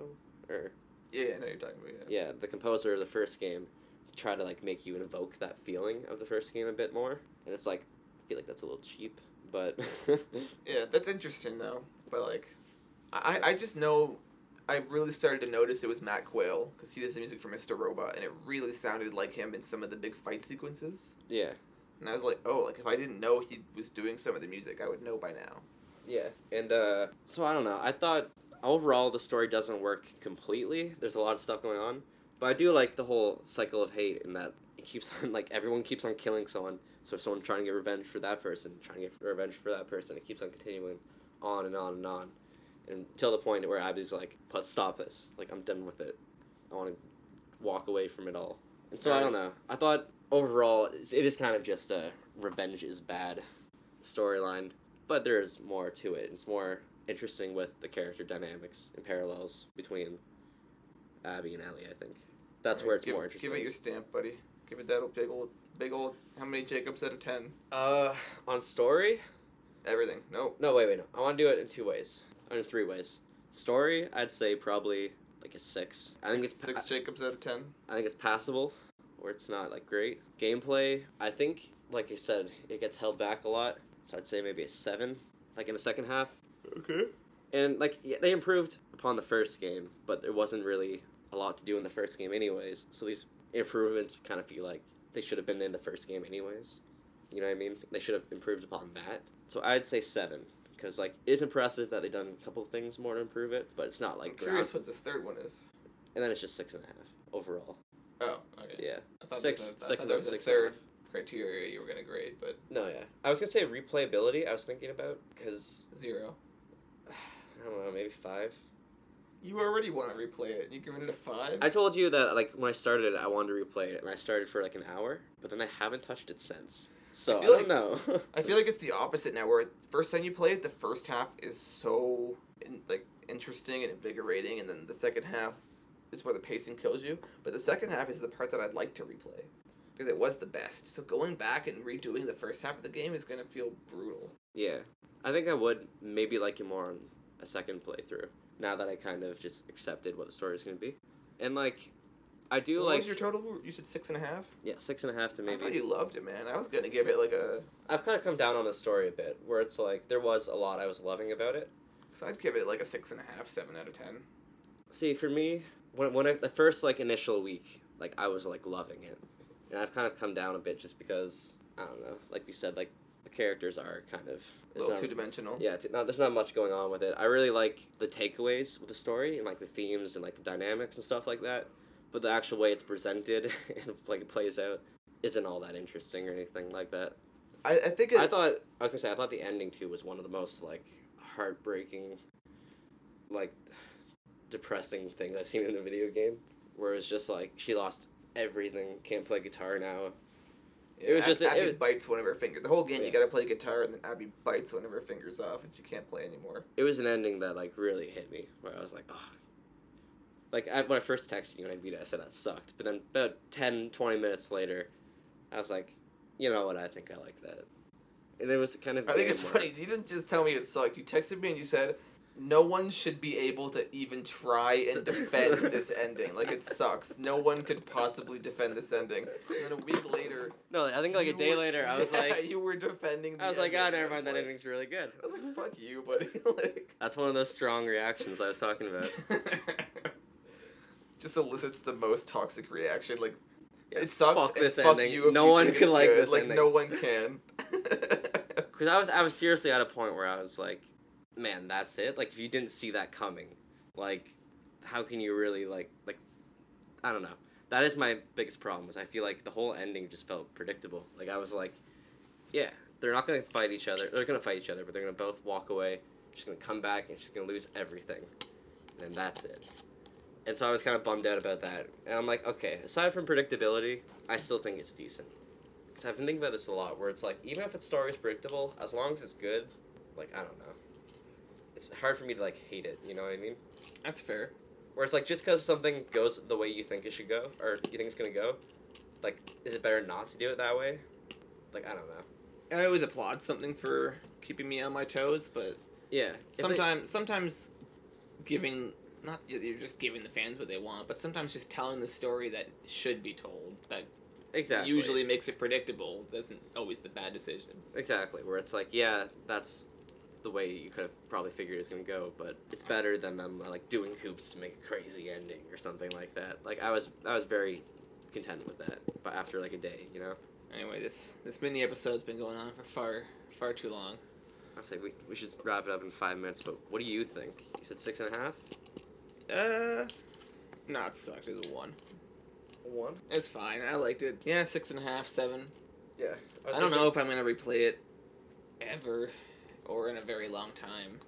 [SPEAKER 1] or
[SPEAKER 2] Yeah, I know you're talking about yeah.
[SPEAKER 1] yeah the composer of the first game try to like make you invoke that feeling of the first game a bit more, and it's like I feel like that's a little cheap, but
[SPEAKER 2] Yeah, that's interesting though. But like, I I just know. I really started to notice it was Mac Quayle because he does the music for Mr. Robot, and it really sounded like him in some of the big fight sequences.
[SPEAKER 1] yeah.
[SPEAKER 2] And I was like, oh, like if I didn't know he was doing some of the music, I would know by now.
[SPEAKER 1] Yeah, and uh, so I don't know. I thought overall the story doesn't work completely. There's a lot of stuff going on, but I do like the whole cycle of hate in that it keeps on like everyone keeps on killing someone. So someone trying to get revenge for that person, trying to get revenge for that person. It keeps on continuing, on and on and on, until the point where Abby's like, "Let's stop this. Like I'm done with it. I want to walk away from it all." And so I don't know. I thought overall it's- kind of just a revenge is bad storyline but there's more to it. It's more interesting with the character dynamics and parallels between Abby and Ellie. I think that's where it's
[SPEAKER 2] give,
[SPEAKER 1] more interesting.
[SPEAKER 2] Give it your stamp, buddy. Give it that old, big old, big old. How many Jacobs out of ten?
[SPEAKER 1] uh, on story.
[SPEAKER 2] Everything. Nope.
[SPEAKER 1] No, wait, wait, no. I want to do it in two ways. Or in three ways. Story, I'd say probably like a six. I think it's
[SPEAKER 2] Six-
[SPEAKER 1] pa-
[SPEAKER 2] six Jacobs out of ten.
[SPEAKER 1] I think it's passable, or it's not like great gameplay. I think, like I said, it gets held back a lot. So I'd say maybe a seven, like in the second half.
[SPEAKER 2] Okay.
[SPEAKER 1] And like yeah, they improved upon the first game, but there wasn't really a lot to do in the first game anyways. So these improvements kind of feel like they should have been in the first game anyways. You know what I mean? They should have improved upon that. So I'd say seven because like it is impressive that they've done a couple of things more to improve it, but it's not like
[SPEAKER 2] I'm curious
[SPEAKER 1] ground-
[SPEAKER 2] what this third one is.
[SPEAKER 1] And then it's just six and a half overall.
[SPEAKER 2] Oh, okay.
[SPEAKER 1] Yeah,
[SPEAKER 2] I
[SPEAKER 1] six.
[SPEAKER 2] There was a, I
[SPEAKER 1] second
[SPEAKER 2] thought was a
[SPEAKER 1] six
[SPEAKER 2] third criteria you were gonna grade, but
[SPEAKER 1] No, yeah. I was gonna say replayability. I was thinking about because
[SPEAKER 2] zero.
[SPEAKER 1] I don't know, maybe five.
[SPEAKER 2] You already want to replay it. You giving it a five?
[SPEAKER 1] I told you that like when I started it, I wanted to replay it, and I started for like an hour, but then I haven't touched it since. So
[SPEAKER 2] I
[SPEAKER 1] I,
[SPEAKER 2] feel
[SPEAKER 1] don't know.
[SPEAKER 2] I feel like it's the opposite now. Where first time you play it, the first half is so in, like interesting and invigorating, and then the second half is where the pacing kills you. But the second half is the part that I'd like to replay because it was the best. So going back and redoing the first half of the game is gonna feel brutal.
[SPEAKER 1] yeah, I think I would maybe like it more on a second playthrough now that I kind of just accepted what the story is gonna be, and like I do
[SPEAKER 2] So what
[SPEAKER 1] like
[SPEAKER 2] was your total? You said six and a half.
[SPEAKER 1] yeah six and a half to maybe.
[SPEAKER 2] I thought you loved it, man. I was gonna give it like a.
[SPEAKER 1] I've kind of come down on the story a bit, where it's like there was a lot I was loving about it.
[SPEAKER 2] Cause I'd give it like a six and a half, seven out of ten.
[SPEAKER 1] See, for me, when when I, the first like initial week, like I was like loving it, and I've kind of come down a bit just because I don't know. Like we said, like the characters are kind of
[SPEAKER 2] A little
[SPEAKER 1] not-
[SPEAKER 2] two dimensional.
[SPEAKER 1] Yeah, t- not, there's not much going on with it. I really like the takeaways with the story and like the themes and like the dynamics and stuff like that. But the actual way it's presented and like it plays out isn't all that interesting or anything like that.
[SPEAKER 2] I, I think it,
[SPEAKER 1] I thought I was gonna say I thought the ending too was one of the most like heartbreaking, like depressing things I've seen in a video game. Where it's just like she lost everything, can't play guitar now. it was
[SPEAKER 2] Ab-
[SPEAKER 1] just- it
[SPEAKER 2] Abby
[SPEAKER 1] was-
[SPEAKER 2] bites one of her fingers. The whole game,
[SPEAKER 1] Yeah.
[SPEAKER 2] you gotta play guitar, and then Abby bites one of her fingers off, and she can't play anymore.
[SPEAKER 1] It was an ending that like really hit me. Where I was like, oh. Like I, when I first texted you and I beat it, I said that sucked. But then about 10, 20 minutes later, I was like, you know what? I think I like that. And it was kind of.
[SPEAKER 2] I think it's funny. You didn't just tell me it sucked. You texted me and you said, "No one should be able to even try and defend this ending. Like it sucks. No one could possibly defend this ending." And then a week later,
[SPEAKER 1] No, I think like a day
[SPEAKER 2] were-
[SPEAKER 1] later, I was
[SPEAKER 2] yeah,
[SPEAKER 1] like,
[SPEAKER 2] "You were defending." The
[SPEAKER 1] I was like, ah,
[SPEAKER 2] I
[SPEAKER 1] never mind. That
[SPEAKER 2] like-
[SPEAKER 1] ending's really good.
[SPEAKER 2] I was like, "Fuck you, buddy!" like.
[SPEAKER 1] That's one of those strong reactions I was talking about.
[SPEAKER 2] Just elicits the most toxic reaction. Like
[SPEAKER 1] Yeah,
[SPEAKER 2] it sucks.
[SPEAKER 1] Fuck this
[SPEAKER 2] fuck
[SPEAKER 1] ending.
[SPEAKER 2] You
[SPEAKER 1] no
[SPEAKER 2] you
[SPEAKER 1] one
[SPEAKER 2] can
[SPEAKER 1] like
[SPEAKER 2] good.
[SPEAKER 1] this
[SPEAKER 2] Like
[SPEAKER 1] ending.
[SPEAKER 2] no one can.
[SPEAKER 1] Because I was, I was seriously at a point where I was like, man, that's it. Like, if you didn't see that coming, like, how can you really like, like, I don't know. That is my biggest problem. Is I feel like the whole ending just felt predictable. Like I was like, yeah, they're not gonna fight each other. They're gonna fight each other, but they're gonna both walk away. She's gonna come back and she's gonna lose everything, and then that's it. And so I was kind of bummed out about that. And I'm like, okay, aside from predictability, I still think it's decent. Because I've been thinking about this a lot, where it's like, even if its story is predictable, as long as it's good, like, I don't know. it's hard for me to like hate it. You know what I mean?
[SPEAKER 2] That's fair.
[SPEAKER 1] Where it's like just because something goes the way you think it should go, or you think it's gonna go, like is it better not to do it that way? Like I don't know.
[SPEAKER 2] I always applaud something for keeping me on my toes, but
[SPEAKER 1] Yeah. if they-
[SPEAKER 2] sometimes sometimes giving not you're just giving the fans what they want, but sometimes just telling the story that should be told that
[SPEAKER 1] exactly
[SPEAKER 2] usually makes it predictable isn't always the bad decision.
[SPEAKER 1] exactly where it's like yeah that's the way you could have probably figured it was gonna go, but it's better than them like doing hoops to make a crazy ending or something like that. Like I was I was very content with that, but after like a day, you know.
[SPEAKER 2] Anyway, this this mini episode's been going on for far far too long.
[SPEAKER 1] I was like, we, we should wrap it up in five minutes, but what do you think? You said six and a half?
[SPEAKER 2] Uh, no, it sucked. It was a one.
[SPEAKER 1] One?
[SPEAKER 2] It's fine. I liked it. Yeah, six and a half, seven.
[SPEAKER 1] Yeah.
[SPEAKER 2] I don't know if I'm gonna replay it ever or in a very long time.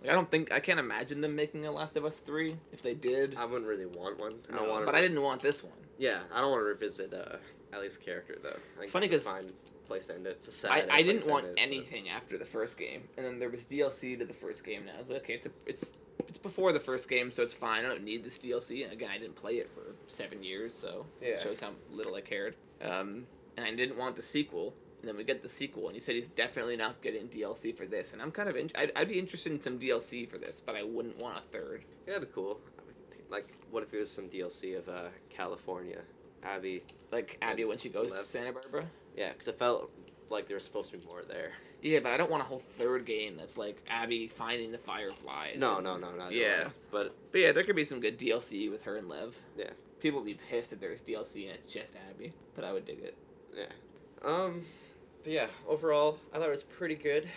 [SPEAKER 2] Like I don't think I can't imagine them making a Last of Us three. If they did,
[SPEAKER 1] I wouldn't really want one. I don't
[SPEAKER 2] no,
[SPEAKER 1] want
[SPEAKER 2] but I didn't want this one.
[SPEAKER 1] Yeah, I don't want to revisit uh, Ellie's character, though. I
[SPEAKER 2] funny
[SPEAKER 1] it's
[SPEAKER 2] 'cause
[SPEAKER 1] a fine place to end it. It's a sad
[SPEAKER 2] I, I didn't want
[SPEAKER 1] it, but-
[SPEAKER 2] anything after the first game, and then there was DLC to the first game. Now I was like, okay, it's a, it's it's before the first game, so it's fine. I don't need this DLC. And again, I didn't play it for seven years, so
[SPEAKER 1] Yeah.
[SPEAKER 2] it shows how little I cared. Um, and I didn't want the sequel. And then we get the sequel, and he said he's definitely not getting DLC for this. And I'm kind of in, I'd, I'd be interested in some DLC for this, but I wouldn't want a third.
[SPEAKER 1] Yeah, that'd be cool. Like, what if it was some DLC of uh, California? Abby.
[SPEAKER 2] Like Abby when she goes to Santa Barbara.
[SPEAKER 1] Yeah, because it felt like there was supposed to be more there.
[SPEAKER 2] Yeah, but I don't want a whole third game that's like Abby finding the fireflies.
[SPEAKER 1] No,
[SPEAKER 2] and-
[SPEAKER 1] no, no, no.
[SPEAKER 2] Yeah.
[SPEAKER 1] But,
[SPEAKER 2] But yeah, there could be some good DLC with her and Lev.
[SPEAKER 1] Yeah.
[SPEAKER 2] People would be pissed if there's DLC and it's just Abby, but I would dig it.
[SPEAKER 1] yeah. Um, but yeah, overall, I thought it was pretty good.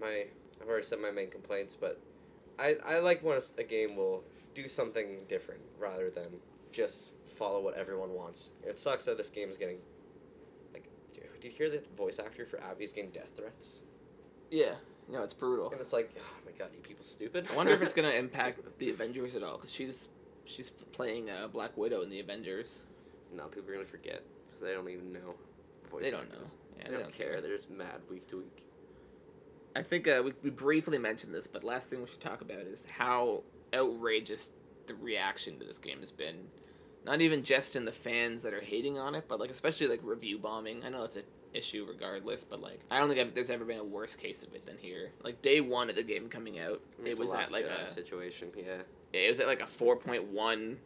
[SPEAKER 1] My, I've already said my main complaints, but I, I like when a game will do something different rather than just follow what everyone wants. It sucks that this game is getting, did you hear that voice actor for Abby's getting death threats?
[SPEAKER 2] Yeah, no, it's brutal.
[SPEAKER 1] And it's like, oh my god, you people stupid.
[SPEAKER 2] I wonder if it's gonna impact the Avengers at all, because she's she's playing uh, Black Widow in the Avengers.
[SPEAKER 1] no, people are gonna forget because they don't even know. Voice
[SPEAKER 2] They don't
[SPEAKER 1] actors.
[SPEAKER 2] know. Yeah,
[SPEAKER 1] They, don't, care. They're just mad week to week.
[SPEAKER 2] I think uh, we we briefly mentioned this, but last thing we should talk about is how outrageous the reaction to this game has been. Not even just in the fans that are hating on it, but like especially like review bombing. I know it's an issue regardless, but like I don't think I've, there's ever been a worse case of it than here. Like day one of the game coming out, it
[SPEAKER 1] it's a
[SPEAKER 2] was at like a
[SPEAKER 1] situation. Yeah.
[SPEAKER 2] it was at like a four point one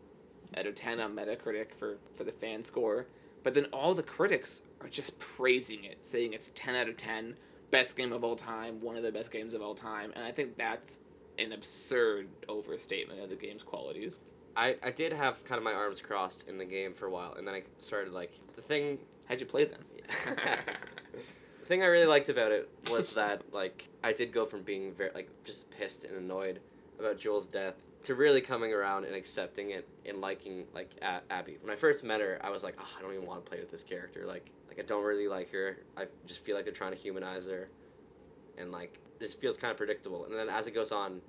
[SPEAKER 2] out of ten on Metacritic for for the fan score. But then all the critics are just praising it, saying it's ten out of ten, best game of all time, one of the best games of all time, and I think that's an absurd overstatement of the game's qualities.
[SPEAKER 1] I, I did have kind of my arms crossed in the game for a while, and then I started like the thing.
[SPEAKER 2] How'd you play then?
[SPEAKER 1] the thing I really liked about it was that like I did go from being very like just pissed and annoyed about Joel's death to really coming around and accepting it and liking like a- Abby. When I first met her, I was like, oh, I don't even want to play with this character. Like like I don't really like her. I just feel like they're trying to humanize her, and like this feels kind of predictable. And then as it goes on,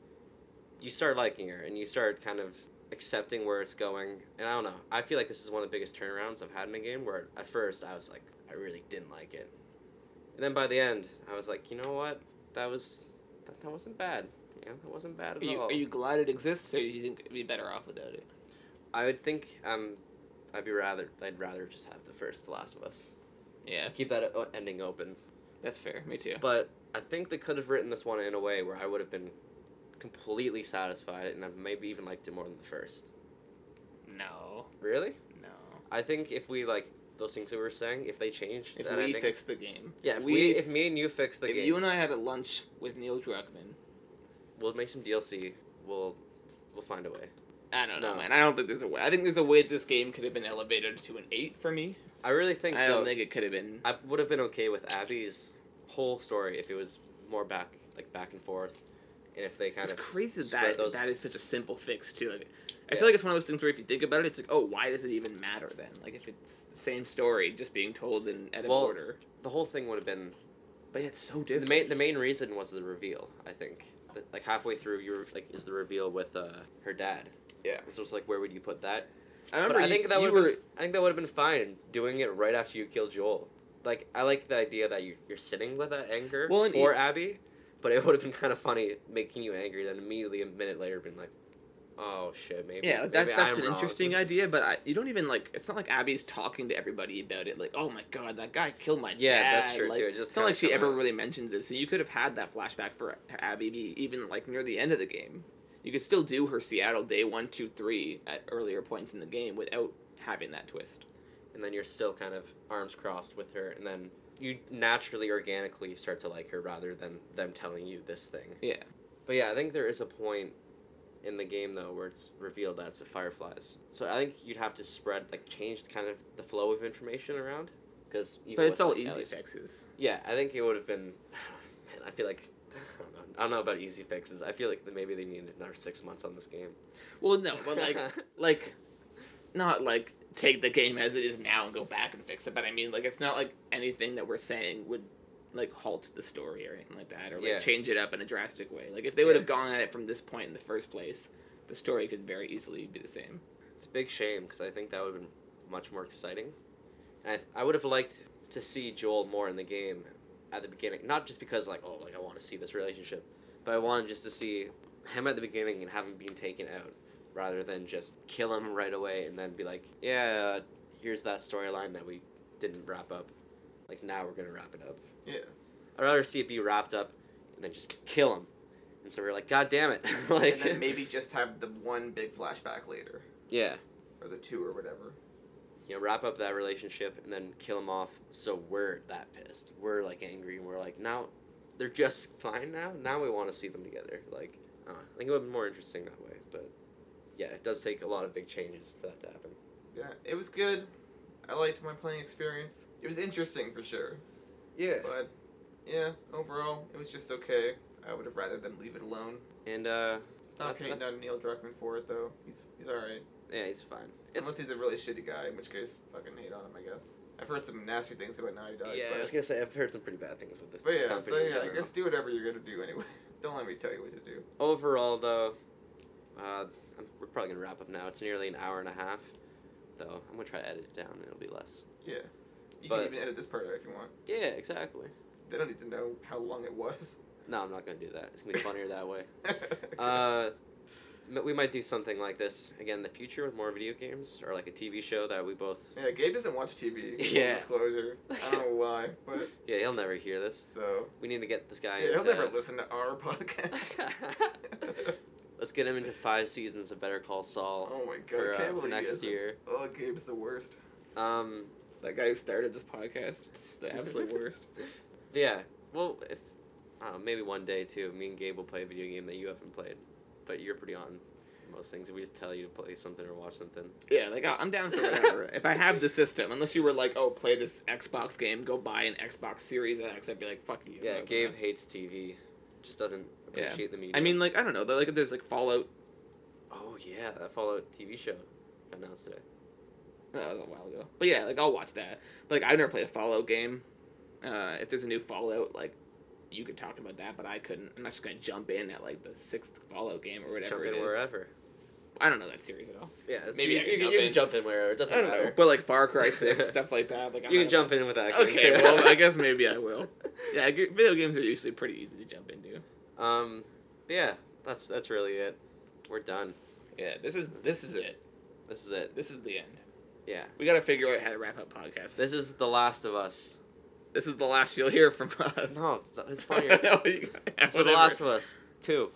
[SPEAKER 1] you start liking her and you start kind of accepting where it's going. And I don't know. I feel like this is one of the biggest turnarounds I've had in a game where at first I was like, I really didn't like it. And then by the end, I was like, you know what? That was that, that wasn't bad. Yeah, that wasn't bad at
[SPEAKER 2] Are you,
[SPEAKER 1] all.
[SPEAKER 2] are you glad it exists, or do you think it'd be better off without it?
[SPEAKER 1] I would think um I'd be rather I'd rather just have the first The Last of Us.
[SPEAKER 2] Yeah,
[SPEAKER 1] Keep that ending open.
[SPEAKER 2] that's fair. Me too.
[SPEAKER 1] But I think they could have written this one in a way where I would have been completely satisfied and I maybe even liked it more than the first.
[SPEAKER 2] No,
[SPEAKER 1] Really?
[SPEAKER 2] no.
[SPEAKER 1] I think if we like those things that we were saying, if they changed,
[SPEAKER 2] If
[SPEAKER 1] that
[SPEAKER 2] we
[SPEAKER 1] ending,
[SPEAKER 2] fix the game,
[SPEAKER 1] yeah, if we, if me and you fix the
[SPEAKER 2] if
[SPEAKER 1] game, if
[SPEAKER 2] you and I had a lunch with Neil Druckmann,
[SPEAKER 1] we'll make some DLC. We'll we'll find a way.
[SPEAKER 2] I don't know,
[SPEAKER 1] No.
[SPEAKER 2] man. I don't think there's a way. I think there's a way this game could have been elevated to an eight for me.
[SPEAKER 1] I really think
[SPEAKER 2] I don't
[SPEAKER 1] though,
[SPEAKER 2] think it could have been.
[SPEAKER 1] I would have been okay with Abby's whole story if it was more back like back and forth, and if they kind
[SPEAKER 2] It's
[SPEAKER 1] of
[SPEAKER 2] crazy that,
[SPEAKER 1] those.
[SPEAKER 2] that is such a simple fix too. Like, I
[SPEAKER 1] Yeah.
[SPEAKER 2] feel like it's one of those things where if you think about it, it's like, oh, why does it even matter then? Like if it's the same story just being told in of
[SPEAKER 1] Well,
[SPEAKER 2] order,
[SPEAKER 1] the whole thing would have been
[SPEAKER 2] but it's so
[SPEAKER 1] the
[SPEAKER 2] different.
[SPEAKER 1] main the main reason was the reveal. I think The- like halfway through, you were like is the reveal with uh, her dad.
[SPEAKER 2] Yeah.
[SPEAKER 1] So it's like where would you put that?
[SPEAKER 2] I
[SPEAKER 1] But
[SPEAKER 2] remember.
[SPEAKER 1] I
[SPEAKER 2] you-
[SPEAKER 1] think that would
[SPEAKER 2] were.
[SPEAKER 1] I think that would have been fine doing it right after you kill Joel. Like I like the idea that you you're sitting with that anger
[SPEAKER 2] Well,
[SPEAKER 1] for
[SPEAKER 2] e-
[SPEAKER 1] Abby, But it would have been kind of funny making you angry, then immediately a minute later being like, "Oh shit, maybe."
[SPEAKER 2] Yeah, that, that's
[SPEAKER 1] I'm
[SPEAKER 2] an
[SPEAKER 1] wrong."
[SPEAKER 2] interesting idea, but I, you don't even like. It's not like Abby's talking to everybody about it. Like, oh my god, that guy killed my
[SPEAKER 1] Yeah,
[SPEAKER 2] dad.
[SPEAKER 1] that's true,
[SPEAKER 2] like,
[SPEAKER 1] too. It just
[SPEAKER 2] it's not like she ever
[SPEAKER 1] out.
[SPEAKER 2] really mentions it. So you could have had that flashback for Abby, be even like near the end of the game. You could still do her Seattle day one, two, three at earlier points in the game without having that twist.
[SPEAKER 1] and then you're still kind of arms crossed with her, and then you naturally, organically start to like her rather than them telling you this thing.
[SPEAKER 2] Yeah.
[SPEAKER 1] But yeah, I think there is a point in the game though where it's revealed that it's the fireflies. So I think you'd have to spread like change kind of the flow of information around because
[SPEAKER 2] But it's all easy fixes.
[SPEAKER 1] Yeah, I think it would have been. Man, I feel like I don't know. I don't know about easy fixes. I feel like maybe they needed another six months on this game.
[SPEAKER 2] Well, no, but like, like, not like take the game as it is now and go back and fix it. But I mean, like, it's not like anything that we're saying would like halt the story or anything like that, or like
[SPEAKER 1] Yeah.
[SPEAKER 2] change it up in a drastic way. Like, if they would have
[SPEAKER 1] Yeah.
[SPEAKER 2] gone at it from this point in the first place, the story could very easily be the same.
[SPEAKER 1] It's a big shame because I think that would have been much more exciting. And I, I would have liked to see Joel more in the game at the beginning, not just because like oh like I want to see this relationship, but I wanted just to see him at the beginning and have him being taken out rather than just kill him right away and then be like yeah here's that storyline that we didn't wrap up. Like now we're gonna wrap it up.
[SPEAKER 3] Yeah.
[SPEAKER 1] I'd rather see it be wrapped up and then just kill him. And so we're like, God damn it! like,
[SPEAKER 3] and then maybe just have the one big flashback later,
[SPEAKER 1] yeah,
[SPEAKER 3] or the two, or whatever.
[SPEAKER 1] you know, wrap up that relationship and then kill him off. So we're that pissed. We're like angry. and We're like, now they're just fine now. Now we want to see them together. Like, uh, I think it would be more interesting that way. But yeah, it does take a lot of big changes for that to happen.
[SPEAKER 3] Yeah, it was good. I liked my playing experience. It was interesting for sure,
[SPEAKER 1] Yeah.
[SPEAKER 3] but yeah, overall, it was just okay. I would have rather them leave it alone.
[SPEAKER 1] And uh,
[SPEAKER 3] Not
[SPEAKER 1] That's-
[SPEAKER 3] hating
[SPEAKER 1] that's-
[SPEAKER 3] on Neil Druckmann for it though. He's he's all right.
[SPEAKER 1] yeah, he's fine.
[SPEAKER 3] Unless
[SPEAKER 1] It's,
[SPEAKER 3] he's a really shitty guy, in which case, fucking hate on him. I guess. I've heard some nasty things about Naughty Dog.
[SPEAKER 1] yeah,
[SPEAKER 3] but,
[SPEAKER 1] I was gonna say I've heard some pretty bad things with this.
[SPEAKER 3] but yeah,
[SPEAKER 1] company
[SPEAKER 3] so yeah, I guess do whatever you're gonna do anyway. Don't let me tell you what to do.
[SPEAKER 1] Overall, though, uh, I'm, we're probably gonna wrap up now. It's nearly an hour and a half, though. I'm gonna try to edit it down. It'll be less.
[SPEAKER 3] Yeah, you
[SPEAKER 1] But-
[SPEAKER 3] can even edit this part out if you want.
[SPEAKER 1] Yeah, exactly.
[SPEAKER 3] They don't need to know how long it was.
[SPEAKER 1] No, I'm not gonna do that. It's gonna be funnier that way. Uh, we might do something like this again in the future with more video games or like a TV show that we both.
[SPEAKER 3] yeah, Gabe doesn't watch TV.
[SPEAKER 1] Yeah.
[SPEAKER 3] Disclosure. I don't know why, but
[SPEAKER 1] Yeah, he'll never hear this.
[SPEAKER 3] so
[SPEAKER 1] We need to get this guy.
[SPEAKER 3] yeah, he'll never listen to our podcast.
[SPEAKER 1] Let's get him into five seasons of Better Call Saul
[SPEAKER 3] oh my god,
[SPEAKER 1] for, uh,
[SPEAKER 3] can't
[SPEAKER 1] for next
[SPEAKER 3] hasn't.
[SPEAKER 1] year.
[SPEAKER 3] Oh, Gabe's the worst.
[SPEAKER 1] Um,
[SPEAKER 2] That guy who started this podcast, it's the absolute worst.
[SPEAKER 1] yeah. Well, if I maybe one day too, me and Gabe will play a video game that you haven't played, but you're pretty on most things. If we just tell you to play something or watch something.
[SPEAKER 2] Yeah, like I- I'm down for whatever. if I have the system, unless you were like, oh, play this Xbox game, go buy an Xbox Series X, I'd be like, fuck you.
[SPEAKER 1] Yeah, Gabe
[SPEAKER 2] gonna.
[SPEAKER 1] hates TV. Just doesn't
[SPEAKER 2] Yeah.
[SPEAKER 1] appreciate the media.
[SPEAKER 2] I mean, like I don't know. Like there's like Fallout.
[SPEAKER 1] oh yeah, that Fallout TV show announced today.
[SPEAKER 2] oh, That was a while ago. But yeah, like I'll watch that. But like I've never played a Fallout game. Uh, if there's a new Fallout, like you could talk about that, but I couldn't. I'm not just gonna jump in at like the sixth Fallout game or whatever
[SPEAKER 1] Jump in
[SPEAKER 2] is.
[SPEAKER 1] wherever.
[SPEAKER 2] I don't know that series at all.
[SPEAKER 1] Yeah,
[SPEAKER 2] Maybe
[SPEAKER 1] you,
[SPEAKER 2] I can
[SPEAKER 1] you,
[SPEAKER 2] jump
[SPEAKER 1] you
[SPEAKER 2] in.
[SPEAKER 1] can jump in wherever. It doesn't
[SPEAKER 2] I don't
[SPEAKER 1] matter.
[SPEAKER 2] know, but like Far Cry Six stuff like that. Like I'm
[SPEAKER 1] you can jump in with that.
[SPEAKER 2] Okay, well I guess maybe I will. Yeah, video games are usually pretty easy to jump into.
[SPEAKER 1] Um, yeah, that's that's really it. We're done.
[SPEAKER 2] Yeah, this is this is it.
[SPEAKER 1] This is it.
[SPEAKER 2] This is the end.
[SPEAKER 1] Yeah,
[SPEAKER 2] We got to figure out how to wrap up podcasts.
[SPEAKER 1] this is the Last of Us.
[SPEAKER 2] This is the last you'll hear from us.
[SPEAKER 1] No, it's funnier.
[SPEAKER 2] No, you-
[SPEAKER 1] It's the. Last of Us two.